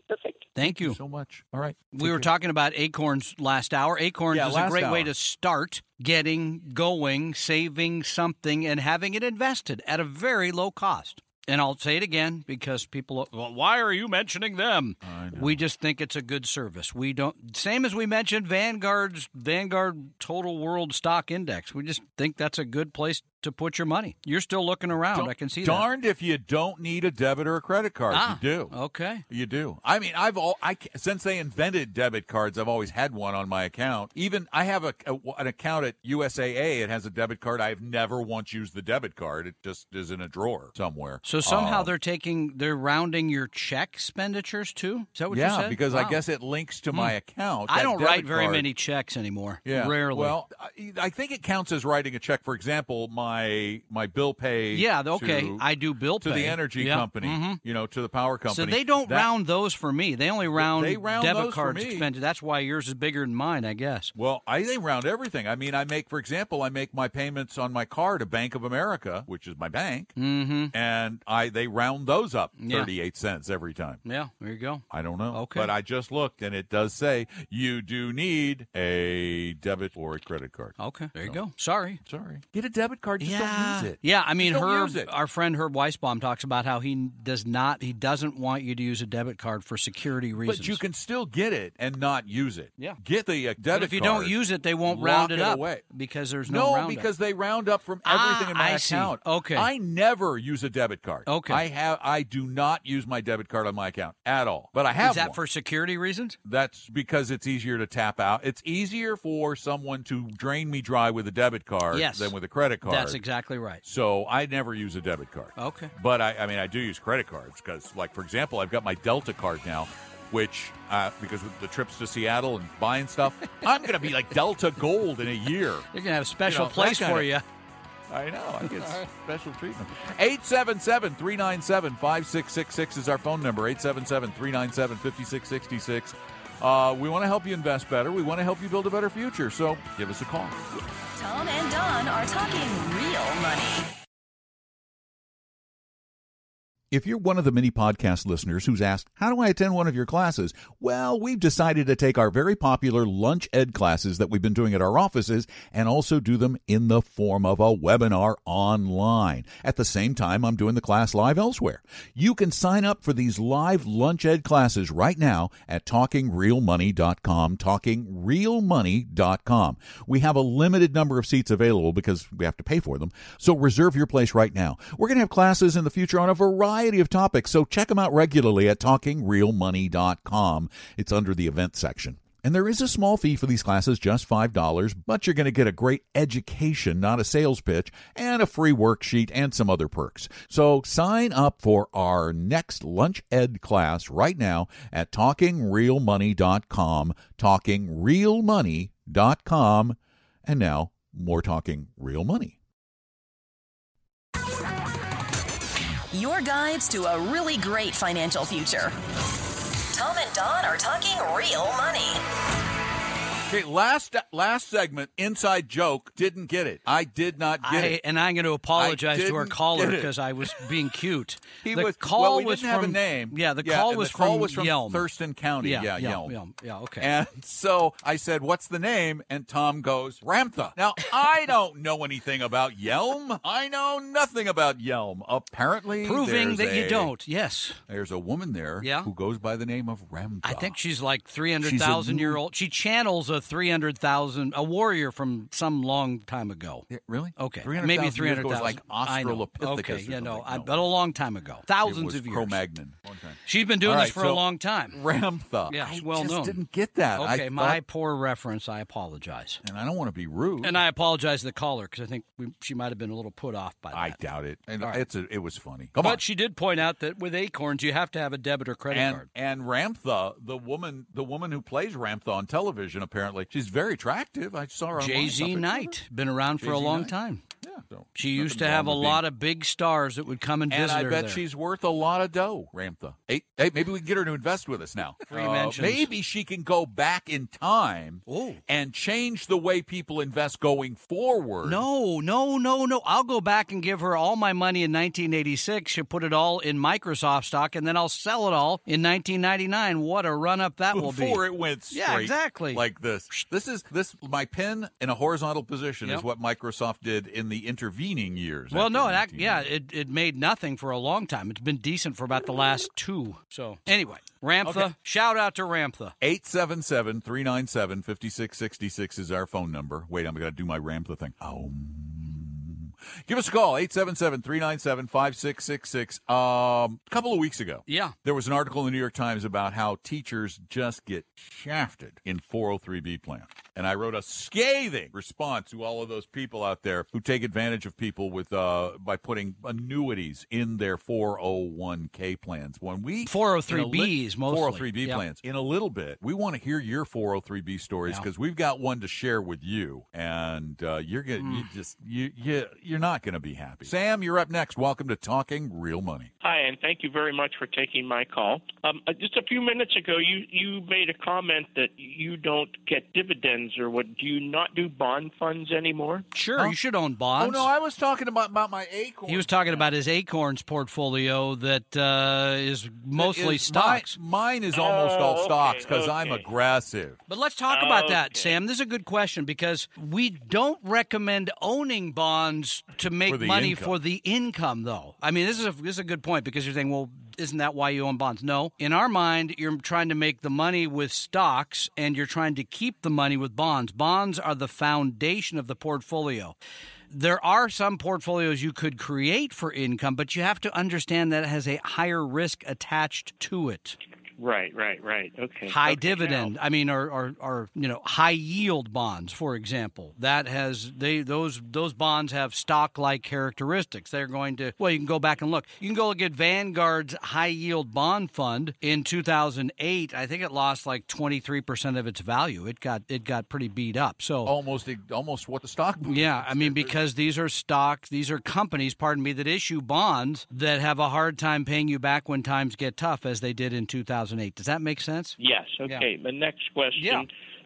perfect. Thank you. so much. All right. We were talking about Acorns last hour. Acorns Yeah, is a great way to start getting going, saving something, and having it invested at a very low cost. And I'll say it again because people, well, why are you mentioning them? We just think it's a good service. We don't, same as we mentioned Vanguard's Vanguard Total World Stock Index. We just think that's a good place to put your money. You're still looking around. Don't- I can see that. Darned if you don't need a debit or a credit card. Ah, you do. Okay. You do. I mean, I've all I since they invented debit cards, I've always had one on my account. Even I have a, a- an account at USAA. It has a debit card. I've never once used the debit card. It just is in a drawer somewhere. So somehow Um, they're taking, they're rounding your check expenditures too. Is that what you yeah, said? because I Wow. Hmm. guess it links to my account. I don't write very card- many checks anymore. Yeah, rarely. Well, I, I think it counts as writing a check. For example, my my my bill pay. yeah, okay. to- I do bill to pay the energy Yeah, company. mhm. You know, to the power company. So they don't That- round those for me. They only round, They round debit cards expenses. That's why yours is bigger than mine, I guess. Well, I they round everything. I mean, I make, for example, I make my payments on my card to Bank of America, which is my bank, Mm-hmm. and I they round those up thirty eight cents every time. Yeah, there you go. I don't know. Okay. But I just looked, and it does say you do need a debit or a credit card. Okay, there you go. Sorry. Sorry. Get a debit card. Just yeah. don't use it. Yeah, I mean, Herb, our friend Herb Weisbaum talks about how he does not, he doesn't want you to use a debit card for security reasons. But you can still get it and not use it. Yeah. Get the uh, debit But if you card. don't use it, they won't round it, it up away. because there's no, No, roundup. because they round up from everything Ah, in my I see. account. Okay. I never use a debit card. Okay. I have I do not use my debit card on my account at all. But I have is that one. for security reasons? That's because it's easier to tap out. It's easier for someone to drain me dry with a debit card Yes. than with a credit card. That's exactly right. so I never use a debit card. Okay. But I, I mean, I do use credit cards because, like, for example, I've got my Delta card now, which, uh, because with the trips to Seattle and buying stuff, [LAUGHS] I'm going to be like Delta Gold in a year. [LAUGHS] They're gonna have a special know, place for you. I know. I get [LAUGHS] special treatment. 877 397 5666 is our phone number. 877 397 5666. Uh, We want to help you invest better. We want to help you build a better future. So give us a call. Tom and Don are talking real money. If you're one of the many podcast listeners who's asked, How do I attend one of your classes? Well, we've decided to take our very popular Lunch Ed classes that we've been doing at our offices and also do them in the form of a webinar online. At the same time, I'm doing the class live elsewhere. You can sign up for these live Lunch Ed classes right now at talkingrealmoney.com, talkingrealmoney.com. We have a limited number of seats available because we have to pay for them, so reserve your place right now. We're going to have classes in the future on a variety of topics, so check them out regularly at talkingrealmoney.com. It's under the event section. And there is a small fee for these classes, just $5, but you're going to get a great education, not a sales pitch, and a free worksheet and some other perks. So sign up for our next Lunch Ed class right now at talkingrealmoney.com, talkingrealmoney.com. And now, more talking real money. Your guides to a really great financial future. Tom and Don are talking real money. Okay, last last segment, inside joke, didn't get it. I did not get I, it. and I'm going to apologize to our caller because I was being cute. [LAUGHS] He the was call well, we was didn't have from a name. Yeah, the Yeah, call was the call from was from Yelm. Thurston County. Yeah, Yeah, Yelm, Yelm. Yeah, okay. And so I said, "What's the name?" And Tom goes, "Ramtha." Now I [LAUGHS] don't know anything about Yelm. I know nothing about Yelm. Apparently, Proving that you don't. Yes. There's a woman there Yeah. who goes by the name of Ramtha. I think she's like 300,000 year old. She channels a 300,000, a warrior from some long time ago. Yeah, really? Okay. 300,000 Maybe 300,000. was like I know. Australopithecus Okay, yeah, no. I, but a long time ago. Thousands of years. Cro-Magnon. She's been doing All this for so a long time. Ramtha. Yeah, I well just known. didn't get that. I Okay, my thought- poor reference. I apologize. and I don't want to be rude. And I apologize to the caller because I think we, she might have been a little put off by that. I doubt it. And right. it's a, it was funny. Come but on. she did point out that with Acorns, you have to have a debit or credit and card. and Ramtha, the woman, the woman who plays Ramtha on television, apparently she's very attractive. I saw her. JZ Knight, been around for a long Knight. time. Her. Yeah, so She used to have a with being- lot of big stars that would come and And visit I her bet there. she's worth a lot of dough, Ramtha. Hey, hey, maybe we can get her to invest with us now. [LAUGHS] Free Uh, mentions. maybe she can go back in time Ooh. and change the way people invest going forward. No, no, no, no. I'll go back and give her all my money in 1986. She'll put it all in Microsoft stock, and then I'll sell it all in 1999. What a run up that will be. before it went straight Yeah, exactly. like this. This is this my pen in a horizontal position Yep. is what Microsoft did in the intervening years. Well, no, that, yeah, it, it made nothing for a long time. It's been decent for about the last two. So, anyway, Ramtha, Okay. shout out to Ramtha. 877 397 5666 is our phone number. Wait, I'm going to do my Ramtha thing. Oh. Give us a call, 877-397-5666. Um, a couple of weeks ago, Yeah. there was an article in the New York Times about how teachers just get shafted in 403b plans. And I wrote a scathing response to all of those people out there who take advantage of people with uh, by putting annuities in their 401k plans. When we 403b's li- mostly 403b Yep. plans. In a little bit, we want to hear your 403b stories Yeah. because we've got one to share with you, and uh, you're gonna Hmm. you just you you you're not gonna be happy. Sam, you're up next. Welcome to Talking Real Money. Hi, and thank you very much for taking my call. Um, uh, just a few minutes ago, you, you made a comment that you don't get dividends or what. Do you not do bond funds anymore? Sure, you should own bonds. Oh no, I was talking about about my acorn. he was talking about his Acorns portfolio that uh, is mostly Is- stocks. Mine, mine is almost Oh, all okay, stocks because I'm aggressive. But let's talk about that, Okay. Sam. This is a good question because we don't recommend owning bonds to make For money income. for the income, though. I mean, this is a, this is a good point because you're saying, well, isn't that why you own bonds? No. In our mind, you're trying to make the money with stocks and you're trying to keep the money with bonds. Bonds are the foundation of the portfolio. There are some portfolios you could create for income, but you have to understand that it has a higher risk attached to it Right, right, right. Okay. high Okay, dividend now- i mean or, or, or you know high yield bonds for example that has they those those bonds have stock like characteristics they're going to well you can go back and look you can go look at vanguard's high yield bond fund in 2008 i think it lost like 23% of its value it got it got pretty beat up so Almost almost what the stock. market yeah. I mean because these are stocks, these are companies, pardon me, that issue bonds that have a hard time paying you back when times get tough, as they did in 2008. Does that make sense? Yes. Okay. The next question. Yeah.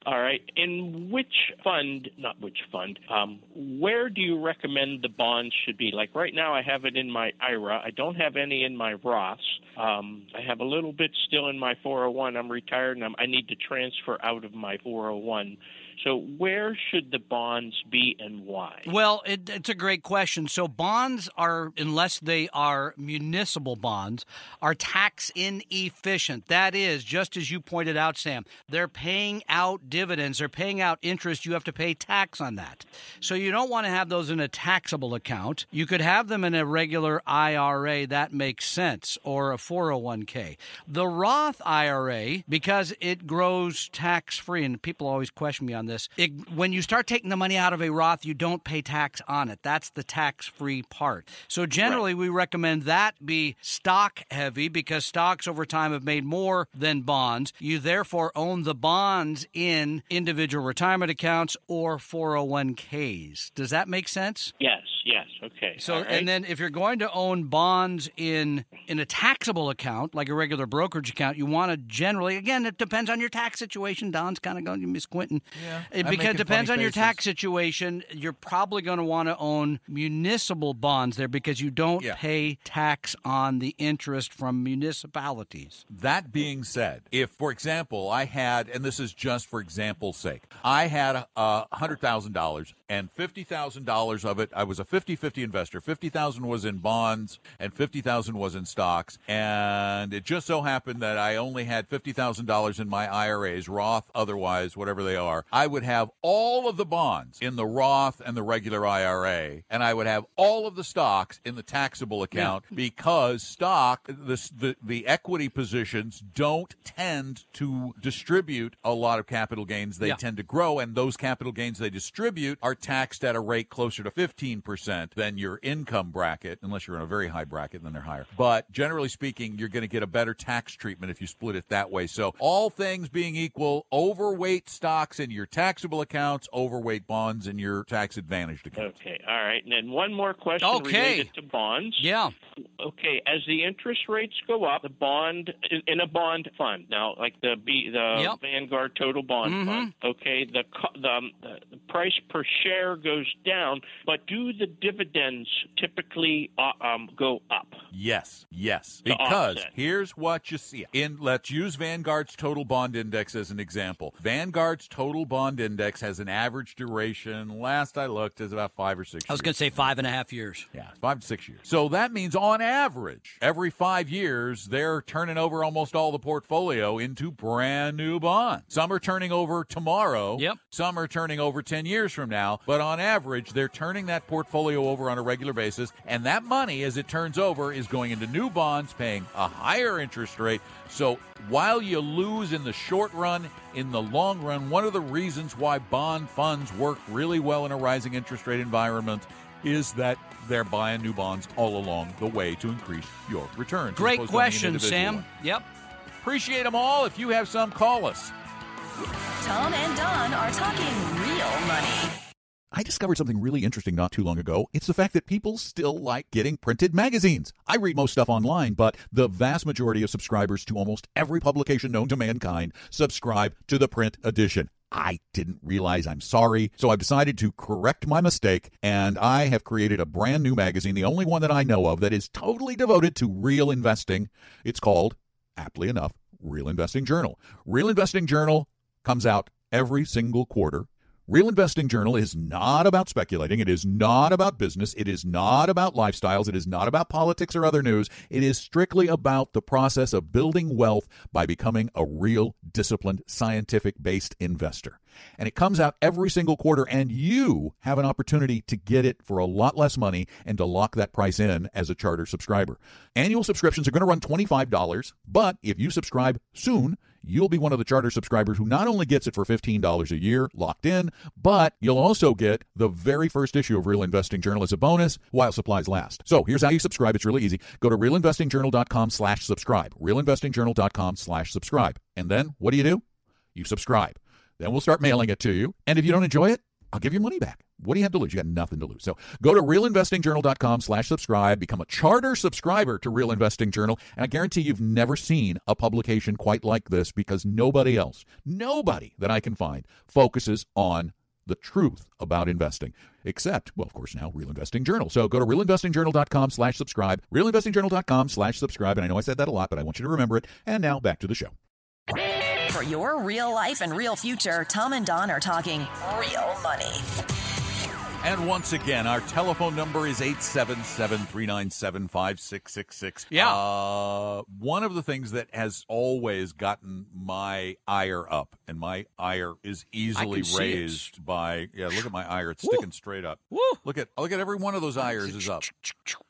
All right. In which fund, not which fund, um, where do you recommend the bonds should be? Like right now, I have it in my IRA. I don't have any in my Roths. Um, I have a little bit still in my 401. I'm retired and I'm, I need to transfer out of my 401. So where should the bonds be and why? Well, it, it's a great question. So bonds are, unless they are municipal bonds, are tax inefficient. That is, just as you pointed out, Sam, they're paying out dividends, they're paying out interest. You have to pay tax on that. So you don't want to have those in a taxable account. You could have them in a regular IRA. That makes sense, or a 401k. The Roth IRA, because it grows tax free, and people always question me on this. It, when you start taking the money out of a Roth, you don't pay tax on it. That's the tax free part. So generally, we recommend that be stock heavy because stocks over time have made more than bonds. You therefore own the bonds in individual retirement accounts or 401ks. Does that make sense? Yes, yes, okay. So, All right. and then if you're going to own bonds in in a taxable account, like a regular brokerage account, you want to generally, again, it depends on your tax situation. Don's kind of going to Miss Quinton. Yeah, It, because it depends funny on your tax situation. You're probably going to want to own municipal bonds there because you don't Yeah. pay tax on the interest from municipalities. That being said, if, for example, I had, and this is just for example's sake, I had uh, a hundred thousand dollars and fifty thousand dollars of it, I was a 50-50 investor. Fifty thousand was in bonds and fifty thousand was in stocks, and it just so happened that I only had fifty thousand dollars in my IRAs, Roth, otherwise, whatever they are. I would have all of the bonds in the Roth and the regular IRA, and I would have all of the stocks in the taxable account because stock, the, the the equity positions don't tend to distribute a lot of capital gains. They Yeah. tend to grow, and those capital gains they distribute are taxed at a rate closer to 15% than your income bracket, unless you're in a very high bracket, then they're higher. But generally speaking, you're going to get a better tax treatment if you split it that way. So, all things being equal, overweight stocks in your taxable accounts, overweight bonds in your tax advantaged accounts. Okay, all right. And then one more question Okay. related to bonds. Yeah. Okay, as the interest rates go up, the bond in, a bond fund now, like the B, the Yep. Vanguard Total Bond Mhm. Fund. Okay, the, the the price per share goes down, but do the dividends typically uh, um, go up? Yes, yes. Because offset. here's what you see. In let's use Vanguard's total bond index as an example. Vanguard's total bond index has an average duration. Last I looked, is about five or six. I was going to say five and a half years. Yeah, five to six years. So that means on average, every five years, they're turning over almost all the portfolio into brand new bonds. Some are turning over tomorrow. Yep. Some are turning over 10 years from now. But on average, they're turning that portfolio over on a regular basis. And that money, as it turns over, is going into new bonds, paying a higher interest rate. So while you lose in the short run, in the long run, one of the reasons why bond funds work really well in a rising interest rate environment is that they're buying new bonds all along the way to increase your returns. Great opposed to owning an question, Sam. one. Yep. Appreciate them all. If you have some, call us. Tom and Don are talking real money. I discovered something really interesting not too long ago. It's the fact that people still like getting printed magazines. I read most stuff online, but the vast majority of subscribers to almost every publication known to mankind subscribe to the print edition. I didn't realize I'm sorry, so I've decided to correct my mistake, and I have created a brand new magazine, the only one that I know of that is totally devoted to real investing. It's called, aptly enough, Real Investing Journal. Real Investing Journal comes out every single quarter. Real Investing Journal is not about speculating. It is not about business. It is not about lifestyles. It is not about politics or other news. It is strictly about the process of building wealth by becoming a real, disciplined, scientific based investor. And it comes out every single quarter, and you have an opportunity to get it for a lot less money and to lock that price in as a charter subscriber. Annual subscriptions are going to run $25, but if you subscribe soon, you'll be one of the charter subscribers who not only gets it for $15 a year locked in, but you'll also get the very first issue of Real Investing Journal as a bonus while supplies last. So here's how you subscribe. It's really easy. Go to realinvestingjournal.com slash subscribe. Realinvestingjournal.com slash subscribe. And then what do you do? You subscribe. Then we'll start mailing it to you. And if you don't enjoy it, I'll give your money back. What do you have to lose? You got nothing to lose. So go to realinvestingjournal.com slash subscribe, become a charter subscriber to Real Investing Journal, and I guarantee you've never seen a publication quite like this because nobody else, nobody that I can find focuses on the truth about investing, except, well, of course, now Real Investing Journal. So go to realinvestingjournal.com slash subscribe, realinvestingjournal.com slash subscribe, and I know I said that a lot, but I want you to remember it. And now back to the show. For your real life and real future, Tom and Don are talking real money. And once again, our telephone number is 877 397 5666. Yeah. Uh, one of the things that has always gotten my ire up, and my ire is easily can see it. raised by, yeah, look at my ire. It's sticking straight up. Woo. Look at look at every one of those ires is up.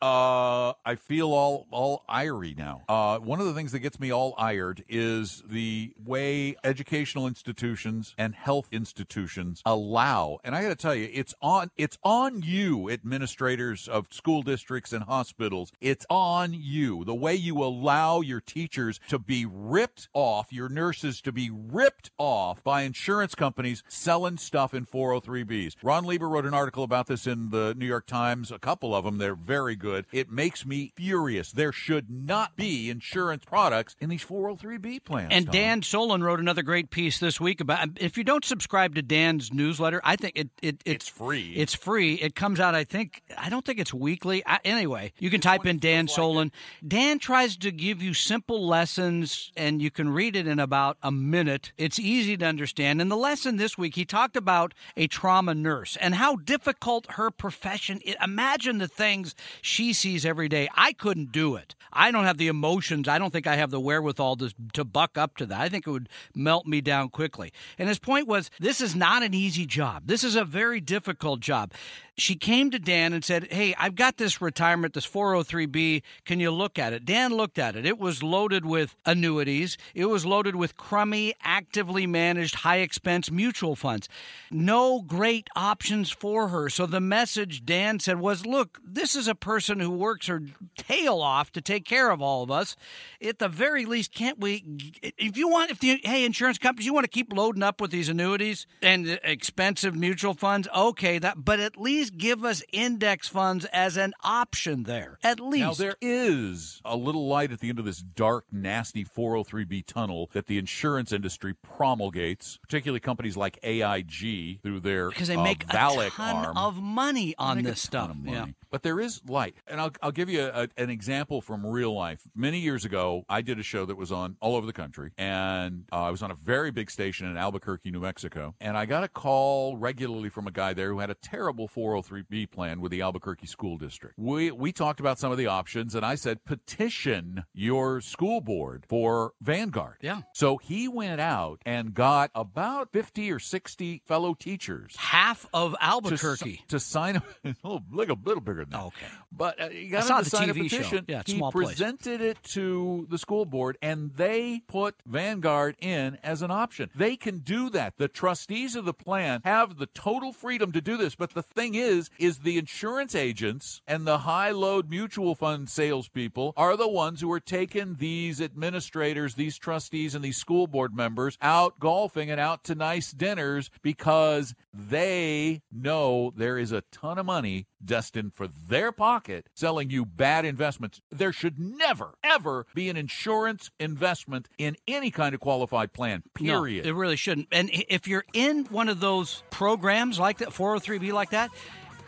Uh, I feel all all iry now. Uh, one of the things that gets me all ired is the way educational institutions and health institutions allow. And I got to tell you, it's on it's on you, administrators of school districts and hospitals. It's on you. The way you allow your teachers to be ripped off, your nurses to be ripped off by insurance companies selling stuff in 403bs. Ron Lieber wrote an article about this in the New York Times, a couple of them. They're very good. It makes me furious. There should not be insurance products in these 403b plans. And Tom. Dan Solin wrote another great piece this week about if you don't subscribe to Dan's newsletter, I think it, it, it It's free. It's free. It comes out. I think I don't think it's weekly. I, anyway, you can type in Dan Solin. Dan tries to give you simple lessons, and you can read it in about a minute. It's easy to understand. And the lesson this week, he talked about a trauma nurse and how difficult her profession. is. Imagine the things she sees every day. I couldn't do it. I don't have the emotions. I don't think I have the wherewithal to, to buck up to that. I think it would melt me down quickly. And his point was this is not an easy job. This is a very difficult job job. She came to Dan and said, Hey, I've got this retirement, this 403B. Can you look at it? Dan looked at it. It was loaded with annuities, it was loaded with crummy, actively managed, high expense mutual funds. No great options for her. So the message Dan said was, Look, this is a person who works her tail off to take care of all of us. At the very least, can't we? If you want, if the, hey, insurance companies, you want to keep loading up with these annuities and expensive mutual funds, okay, that, but at least give us index funds as an option there. At least. Now there is a little light at the end of this dark, nasty 403b tunnel that the insurance industry promulgates, particularly companies like AIG through their because they uh, make a ton arm. of money on this stuff. Yeah. But there is light. And I'll, I'll give you a, an example from real life. Many years ago, I did a show that was on all over the country, and uh, I was on a very big station in Albuquerque, New Mexico. And I got a call regularly from a guy there who had a terrible 403b plan with the Albuquerque School District. We, we talked about some of the options, and I said, petition your school board for Vanguard. Yeah. So he went out and got about 50 or 60 fellow teachers Half of to, Albuquerque. to sign a little, [LAUGHS] like a little bigger than that. Oh, okay. But uh, you got him to the sign a TV show. petition. Yeah, it's he small place. presented it to the school board, and they put Vanguard in as an option. They can do that. The trustees of the plan have the total freedom to do this. But the thing is, is the insurance agents and the high load mutual fund salespeople are the ones who are taking these administrators, these trustees, and these school board members out golfing and out to nice dinners because they know there is a ton of money destined for their pocket selling you bad investments. There should never, ever be an insurance investment in any kind of qualified plan, period. No, it really shouldn't. And if you're in one of those programs like that, 403b like that,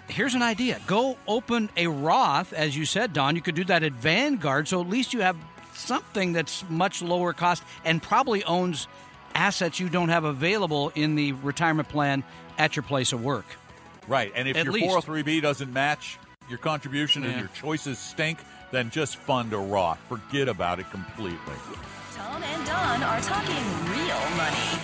here's an idea. Go open a Roth, as you said, Don. You could do that at Vanguard, so at least you have something that's much lower cost and probably owns assets you don't have available in the retirement plan at your place of work. right. And if At your least. 403b doesn't match your contribution and your choices stink, then just fund a Roth. Forget about it completely. Tom and Don are talking real money.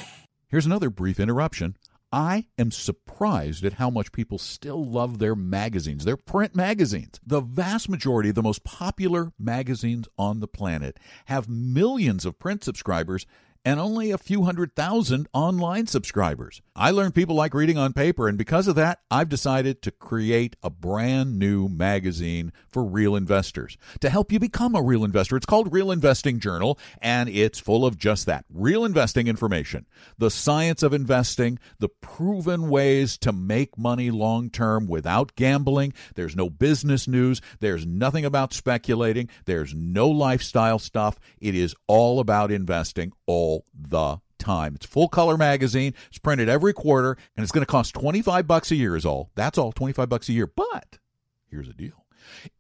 Here's another brief interruption. I am surprised at how much people still love their magazines, their print magazines. The vast majority of the most popular magazines on the planet have millions of print subscribers and only a few hundred thousand online subscribers. I learned people like reading on paper, and because of that, I've decided to create a brand new magazine for real investors to help you become a real investor. It's called Real Investing Journal, and it's full of just that real investing information, the science of investing, the proven ways to make money long term without gambling. There's no business news, there's nothing about speculating, there's no lifestyle stuff. It is all about investing all the time. It's full color magazine. It's printed every quarter and it's going to cost 25 bucks a year is all. That's all, 25 bucks a year. But here's the deal.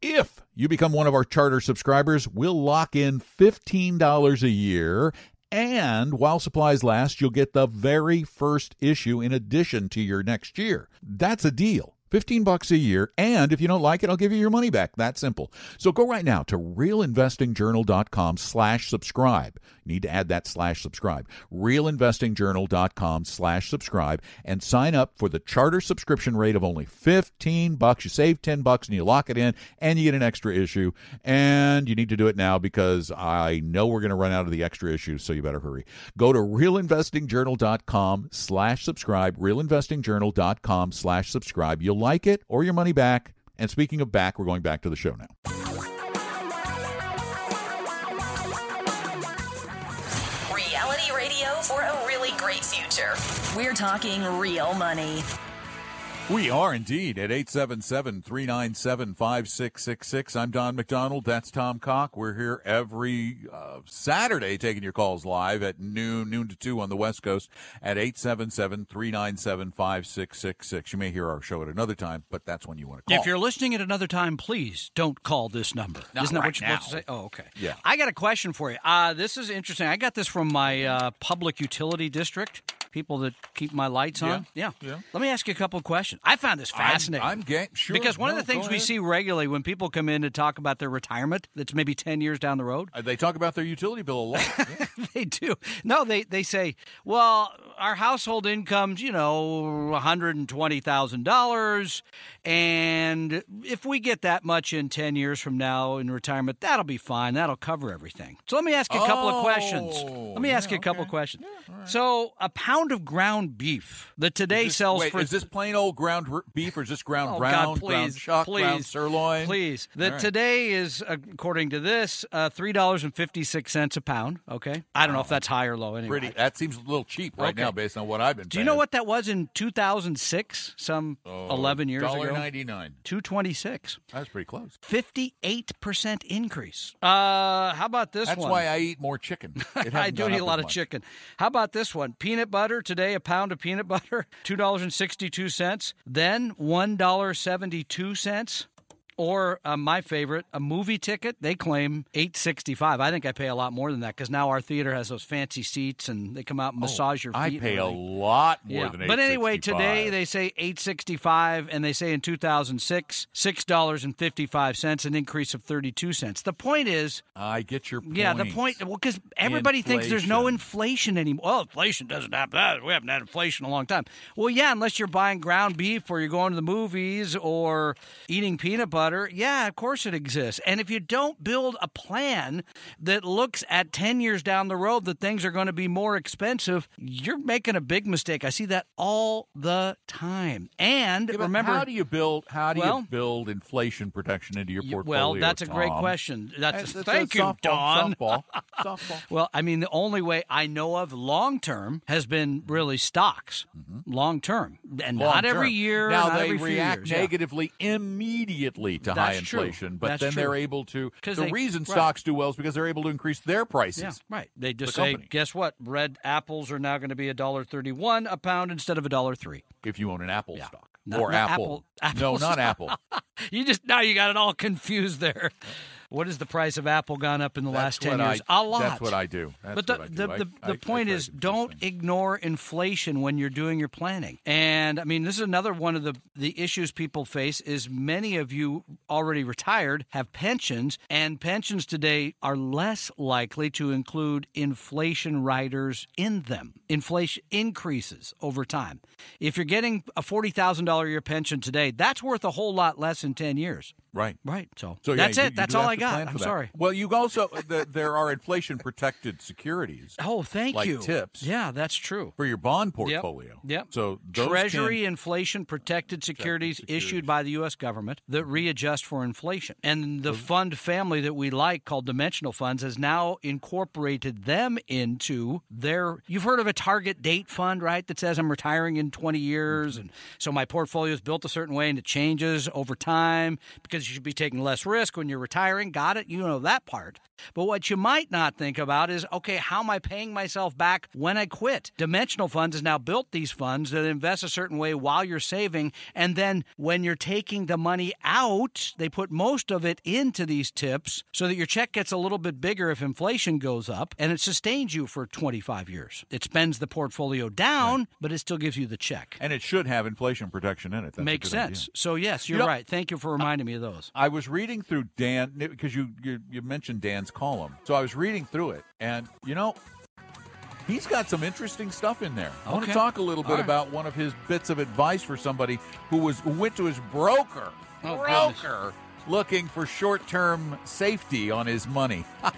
If you become one of our charter subscribers, we'll lock in $15 a year and while supplies last, you'll get the very first issue in addition to your next year. That's a deal. 15 bucks a year and if you don't like it i'll give you your money back that simple so go right now to realinvestingjournal.com slash subscribe need to add that slash subscribe. Realinvestingjournal.com slash subscribe and sign up for the charter subscription rate of only 15 bucks. You save 10 bucks and you lock it in and you get an extra issue. And you need to do it now because i know we're going to run out of the extra issues so you better hurry. Go to realinvestingjournal.com slash subscribe realinvestingjournal.com slash subscribe. You'll like it or your money back. And speaking of back we're going back to the show now We're talking real money. We are indeed at 877 397 5666. I'm Don McDonald. That's Tom Cock. We're here every uh, Saturday taking your calls live at noon, noon to 2 on the West Coast at 877 397 5666. You may hear our show at another time, but that's when you want to call. If you're listening at another time, please don't call this number. Not Isn't that right what you're supposed to say? Oh, okay. Yeah. I got a question for you. Uh, this is interesting. I got this from my uh, public utility district, people that keep my lights on. Yeah, yeah. Let me ask you a couple of questions. I found this fascinating. I'm, I'm ga- sure. because one No, of the things we see regularly when people come in to talk about their retirement that's maybe 10 years down the road, Uh, They talk about their utility bill a lot. Yeah. [LAUGHS] they do. No, they, they say, well, our household income's, you know, $120,000. And if we get that much in 10 years from now in retirement, that'll be fine. That'll cover everything. So let me ask you a couple of questions. Oh, Let me ask you a couple of questions. So a pound of ground beef that today this- sells wait, for. is this plain old ground r- beef or just this ground Oh, round, God, ground please, chuck, please, ground sirloin? Please. All right. today is, according to this, uh, $3.56 a pound. Okay. I don't know if that's high or low anyway. Pretty. That seems a little cheap right Okay. now, based on what I've been. Do you know what that was in 2006, some Oh, 11 years ago? ninety nine. 226. That's pretty close. 58% increase. Uh, how about this That's one? why I eat more chicken. [LAUGHS] I do eat a lot of much. chicken. How about this one? Peanut butter today, a pound of peanut butter, [LAUGHS] $2.62. Then $1.72. Or uh, my favorite, a movie ticket. They claim eight sixty five. I think I pay a lot more than that because now our theater has those fancy seats and they come out and massage your feet. Oh, I and pay a lot more Yeah. than But anyway, today they say 865 and they say in 2006 $6.55 an increase of 32 cents. The point is I get your point. yeah, the point well cuz everybody thinks there's no Inflation. inflation anymore. Well, inflation doesn't happen. Ah, We haven't had inflation in a long time. Well, yeah, unless you're buying ground beef or you're going to the movies or eating peanut butter. Yeah, of course it exists. And if you don't build a plan that looks at 10 years down the road that things are going to be more expensive, you're making a big mistake. I see that all the time. And Yeah, remember how do you build how do Well- you build inflation protection into your portfolio? well, that's a great question. That's, a thank you, softball, Don. Softball. [LAUGHS] softball. Well, I mean, the only way I know of long term has been mm-hmm. really stocks, mm-hmm. long term, and Long not every year. Now not they every few react years, yeah. negatively immediately to high That's true. inflation, but That's then they're able to. The they- reason right. stocks do well is because they're able to increase their prices. Yeah, right. They just The say, company. guess what? Red apples are now going to be a dollar thirty-one a pound instead of a dollar three. If you own an Apple Yeah. stock Not- or not Apple. Apple- [LAUGHS] no, not. Apple. [LAUGHS] You just now you got it all confused there. [LAUGHS] What has the price of Apple gone up in the last ten years? I- a lot. That's what I do. That's but the do. the, the, I- the I point is, don't ignore inflation when you're doing your planning. And I mean, this is another one of the the issues people face. Is many of you already retired have pensions, and pensions today are less likely to include inflation riders in them. Inflation increases over time. If you're getting a forty thousand dollar a year pension today, that's worth a whole lot less in ten years. Right. Right. So, So yeah, that's you- it. you that's all I got. I'm that. sorry. Well, you also the, there are inflation protected securities Oh, thank like you. tips. Yeah, that's true. for your bond portfolio. Yep. So those Treasury can- inflation protected securities securities. issued by the U.S. government that readjust for inflation. And the fund family that we like, called Dimensional Funds, has now incorporated them into their. You've heard of a target date fund, right? That says I'm retiring in 20 years. Mm-hmm. And so my portfolio is built a certain way and it changes over time because you should be taking less risk when you're retiring. Got it? You know that part. But what you might not think about is okay, how am I paying myself back when I quit? Dimensional Funds has now built these funds that invest a certain way while you're saving. And then when you're taking the money out, they put most of it into these tips so that your check gets a little bit bigger if inflation goes up and it sustains you for 25 years. It spends the portfolio down, but it still gives you the check. and it should have inflation protection in it. That's Makes good idea. sense. So, yes, you're You know- right. Thank you for reminding me of those. I was reading through Dan because you, you you mentioned Dan's column, so I was reading through it, and you know. He's got some interesting stuff in there. I want to talk a little bit right. about one of his bits of advice for somebody who was who went to his broker, Oh, broker, looking for short-term safety on his money. [LAUGHS]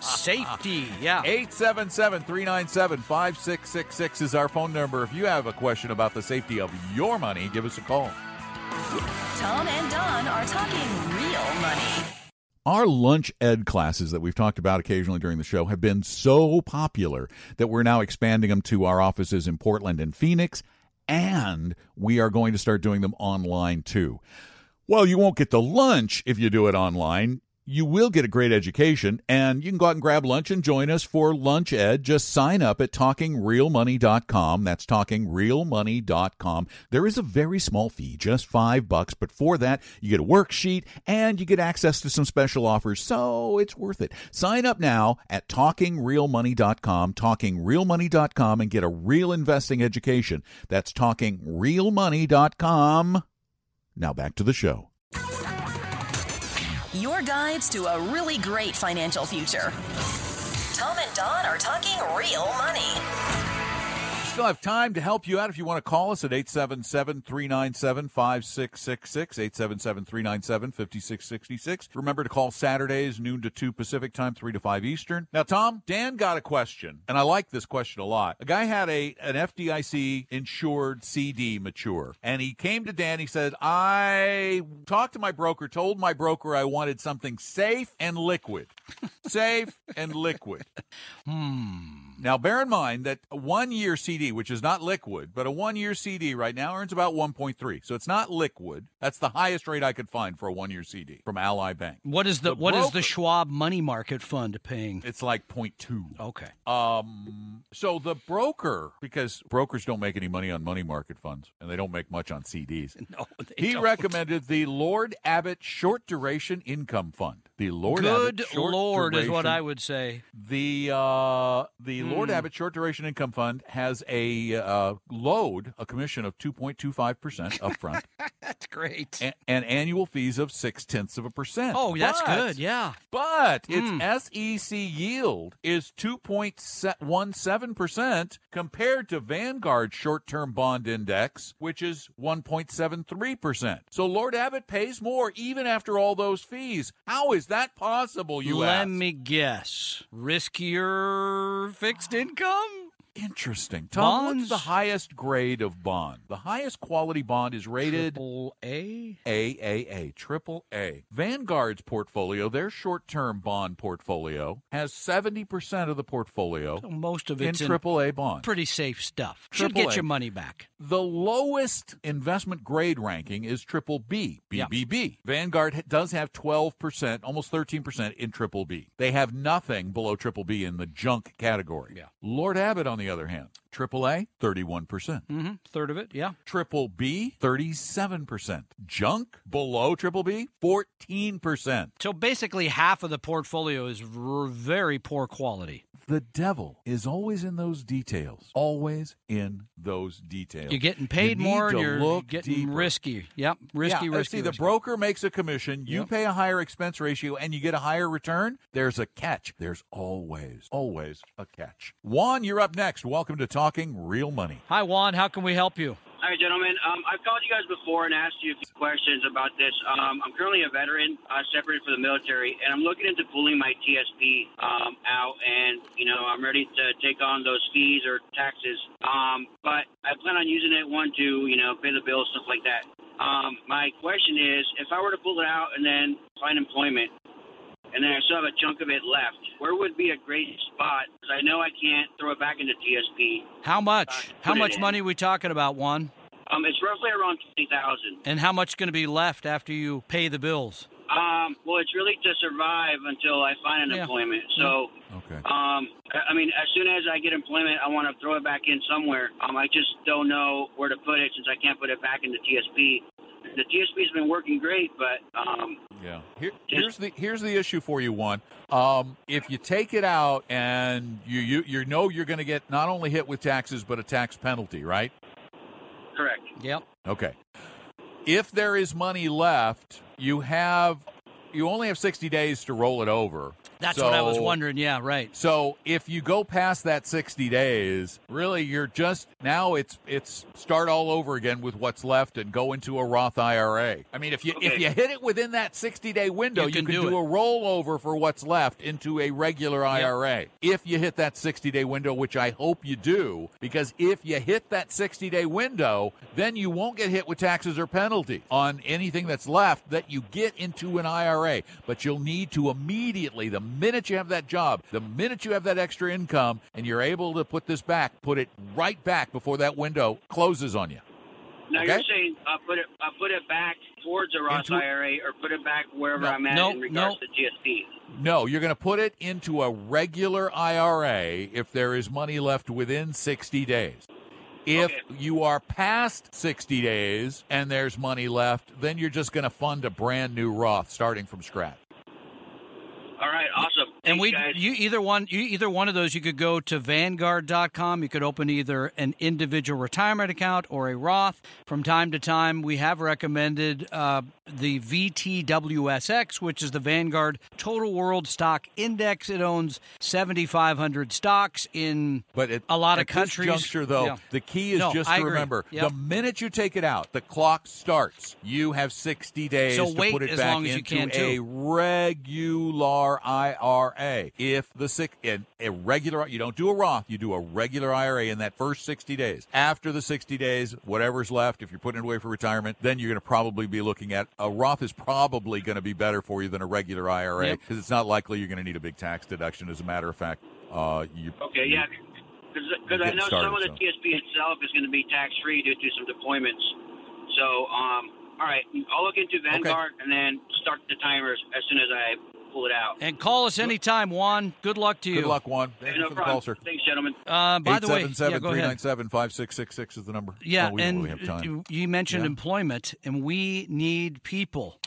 Safety. Yeah. 877-397-5666 is our phone number. If you have a question about the safety of your money, give us a call. Tom and Don are talking real money. Our lunch ed classes that we've talked about occasionally during the show have been so popular that we're now expanding them to our offices in Portland and Phoenix, and we are going to start doing them online too. Well, you won't get the lunch if you do it online. You will get a great education, and you can go out and grab lunch and join us for Lunch Ed. Just sign up at talkingrealmoney.com. That's talkingrealmoney.com. There is a very small fee, just five bucks, but for that, you get a worksheet and you get access to some special offers, so it's worth it. Sign up now at talkingrealmoney.com, talkingrealmoney.com, and get a real investing education. That's talkingrealmoney.com. Now back to the show. Your guides to a really great financial future. Tom and Don are talking real money. Still have time to help you out if you want to call us at 877-397-5666, 877-397-5666. Remember to call Saturdays, noon to 2 Pacific time, 3 to 5 Eastern. Now, Tom, Dan got a question, and I like this question a lot. A guy had a an FDIC insured CD mature, and he came to Dan. He said, I talked to my broker, told my broker I wanted something safe and liquid. [LAUGHS] safe and liquid. Hmm. Now, bear in mind that a one year CD, which is not liquid, but a one year CD right now earns about 1.3. So it's not liquid. That's the highest rate I could find for a one year CD from Ally Bank. What is the, The what is the Schwab money market fund paying? It's like 0.2. Okay. Um, so the broker, because brokers don't make any money on money market funds and they don't make much on CDs. [LAUGHS] No, they He don't. recommended the Lord Abbett Short Duration Income Fund. The Lord Good Abbett Short lord is what I would say. The uh, the Lord Hmm. Abbett Short Duration Income Fund has a uh, load, a commission of two point two five percent upfront, [LAUGHS] That's great. and, and annual fees of six tenths of a percent. oh, that's But- good. Yeah. But Hmm. its SEC yield is 2.17% compared to Vanguard short term bond index, which is 1.73%. So Lord Abbett pays more even after all those fees. How is that possible, you Let ask? me guess. Riskier fixed income? Interesting. Tom, what's Bonds? the highest grade of bond? The highest quality bond is rated Triple A? AAA, triple A. Vanguard's portfolio, their short term bond portfolio, has 70% of the portfolio So most of in it's in triple A bonds. pretty safe stuff. Should get your money back. The lowest investment grade ranking is triple B, Yeah. BBB. Vanguard does have 12%, almost 13% in triple B. They have nothing below triple B in the junk category. Yeah. Lord Abbett, on the other hand, triple A, 31%. hmm Third of it, yeah. Triple B, 37%. Junk below triple B, 14%. So basically, half of the portfolio is r- very poor quality. The devil is always in those details. Always in those details. You're getting paid You more, and you're getting deeper. risky. Yep, risky, yeah, risky. See, the broker makes a commission. You Yep. pay a higher expense ratio, and you get a higher return. There's a catch. There's always, always a catch. Juan, you're up next. Welcome to Talking Real Money. Hi, Juan. How can we help you? Hi, gentlemen. Um, I've called you guys before and asked you a few questions about this. Um, I'm currently a veteran, uh, separated from the military, and I'm looking into pulling my TSP um, out, and you know I'm ready to take on those fees or taxes. Um, but I plan on using it one to you know pay the bills, stuff like that. Um, my question is, if I were to pull it out and then find employment, and then I still have a chunk of it left, where would be a great spot? Because I know I can't throw it back into TSP. How much? Uh, how put it much in. money we talking about, Juan? Um, it's roughly around twenty thousand. And how much going to be left after you pay the bills? Um, well, it's really to survive until I find an Yeah. employment. So, Okay. um, I I mean, as soon as I get employment, I want to throw it back in somewhere. Um, I just don't know where to put it since I can't put it back into TSP. The TSP has been working great, but um, Yeah. Here, here's the here's the issue for you, Juan, Um, if you take it out and you you, you know you're going to get not only hit with taxes but a tax penalty, right? correct. Yep. Okay. If there is money left, you have you only have 60 days to roll it over. That's what I was wondering. Yeah, right. So if you go past that 60 days, really you're just now it's it's start all over again with what's left and go into a Roth IRA. I mean if you if you hit it within that 60 day window, You you can can, do do, a rollover for what's left into a regular IRA. If you hit that 60 day window, which I hope you do, because if you hit that 60 day window, then you won't get hit with taxes or penalty on anything that's left that you get into an IRA. But you'll need to immediately, the minute you have that job, the minute you have that extra income, and you're able to put this back, put it right back before that window closes on you. Now Okay. you're saying I put it uh, put it back towards a Roth Into- IRA or put it back wherever No, I'm at no, in regards no. to TSP. No, you're going to put it into a regular IRA if there is money left within 60 days. If Okay. you are past 60 days and there's money left, then you're just going to fund a brand new Roth starting from scratch. All right, awesome. And we, guys. you either one, you either one of those, you could go to Vanguard.com. You could open either an individual retirement account or a Roth. From time to time, we have recommended uh, the VTWSX, which is the Vanguard Total World Stock Index. It owns 7,500 stocks in But at, a lot of at this countries. juncture, though, Yeah. the key is No, just I to agree. remember Yep. the minute you take it out, the clock starts. You have 60 days So to wait put it as back long as you into can, a regular IRA. IRA. If the sick in a regular, you don't do a Roth, you do a regular IRA in that first 60 days. After the 60 days, whatever's left, if you're putting it away for retirement, then you're going to probably be looking at a Roth is probably going to be better for you than a regular IRA Yep. because it's not likely you're going to need a big tax deduction. As a matter of fact, uh, you Okay, yeah, because I know started, some of the so. TSP itself is going to be tax free due to some deployments. So, um, all right, I'll look into Vanguard and then start the timers as soon as I pull it out. And call us anytime, Juan. Good luck to you. Good luck, Juan. Thank you no for the problem. call, sir. Thanks, gentlemen. Uh, by the way, yeah, 877 go ahead. 397 5666 is the number. Yeah, Oh, we and really have time. you mentioned Yeah. employment, and we need people.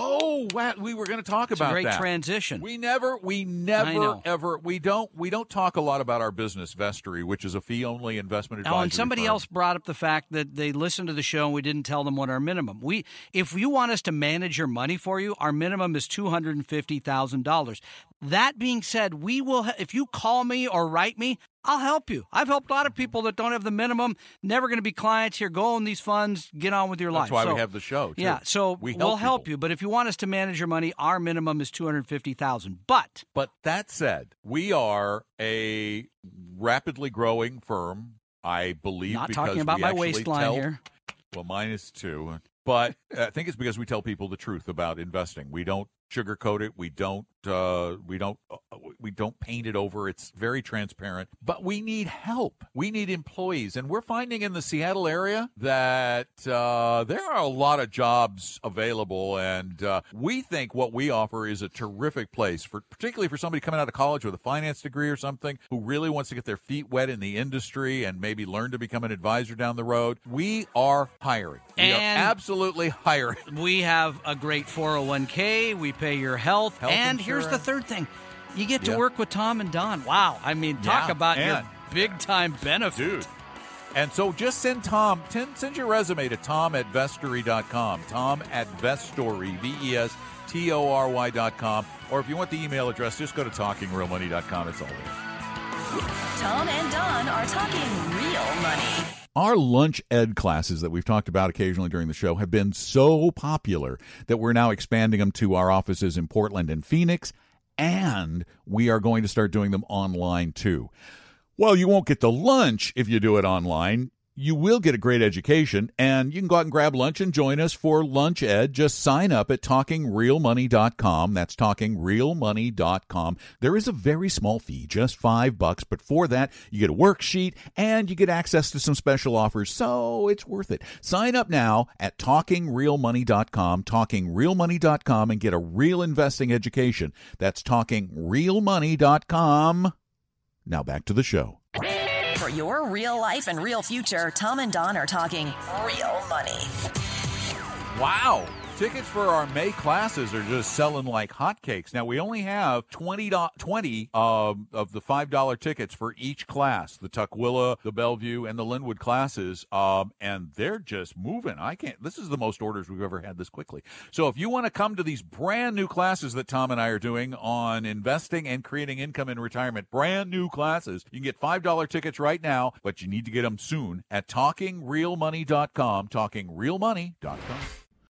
Oh, wow, we were going to talk It's a about great that. transition. We never, we never, ever, we don't, we don't talk a lot about our business, Vestory, which is a fee-only investment advisory. Oh, and somebody firm. else brought up the fact that they listened to the show and we didn't tell them what our minimum. We, if you want us to manage your money for you, our minimum is two hundred and fifty thousand dollars. That being said, we will. ha- If you call me or write me, I'll help you. I've helped a lot of people that don't have the minimum. Never going to be clients here. Go own these funds. Get on with your That's life. That's why we have the show. too. Yeah, so we will help help you. But if you want us to manage your money, our minimum is two hundred fifty thousand. But But that said, we are a rapidly growing firm. I believe not because talking about we my waistline tell- here. Well, mine is too. But uh, I think it's because we tell people the truth about investing. We don't sugarcoat it. We don't. Uh, we don't. Uh, we don't paint it over. It's very transparent. But we need help. We need employees, and we're finding in the Seattle area that uh, there are a lot of jobs available, and uh, we think what we offer is a terrific place for, particularly for somebody coming out of college with a finance degree or something who really wants to get their feet wet in the industry and maybe learn to become an advisor down the road. We are hiring. We And- are absolutely [LAUGHS] hiring. We have a great 401k. We pay your health. Health and here's the third thing you get to Yeah. work with Tom and Don. Wow. I mean, talk Yeah, about your big time benefit. Dude. And so just send Tom, ten, send your resume to tom at vestory.com. Tom at vestory, V E S T O R Y.com. Or if you want the email address, just go to talkingrealmoney.com. It's all there. Tom and Don are talking real money. Our lunch ed classes that we've talked about occasionally during the show have been so popular that we're now expanding them to our offices in Portland and Phoenix, and we are going to start doing them online too. Well, you won't get the lunch if you do it online. You will get a great education, and you can go out and grab lunch and join us for Lunch Ed. Just sign up at talkingrealmoney.com. That's talkingrealmoney.com. There is a very small fee, just five bucks, but for that, you get a worksheet and you get access to some special offers, so it's worth it. Sign up now at talkingrealmoney.com, talkingrealmoney.com, and get a real investing education. That's talkingrealmoney.com. Now back to the show. For your real life and real future, Tom and Don are talking real money. Wow. Tickets for our May classes are just selling like hotcakes. Now, we only have 20, do- 20 um, of the $5 tickets for each class the Tukwila, the Bellevue, and the Lynnwood classes. Um, and they're just moving. I can't, this is the most orders we've ever had this quickly. So, if you want to come to these brand new classes that Tom and I are doing on investing and creating income in retirement, brand new classes, you can get $5 tickets right now, but you need to get them soon at talkingrealmoney.com. Talkingrealmoney.com.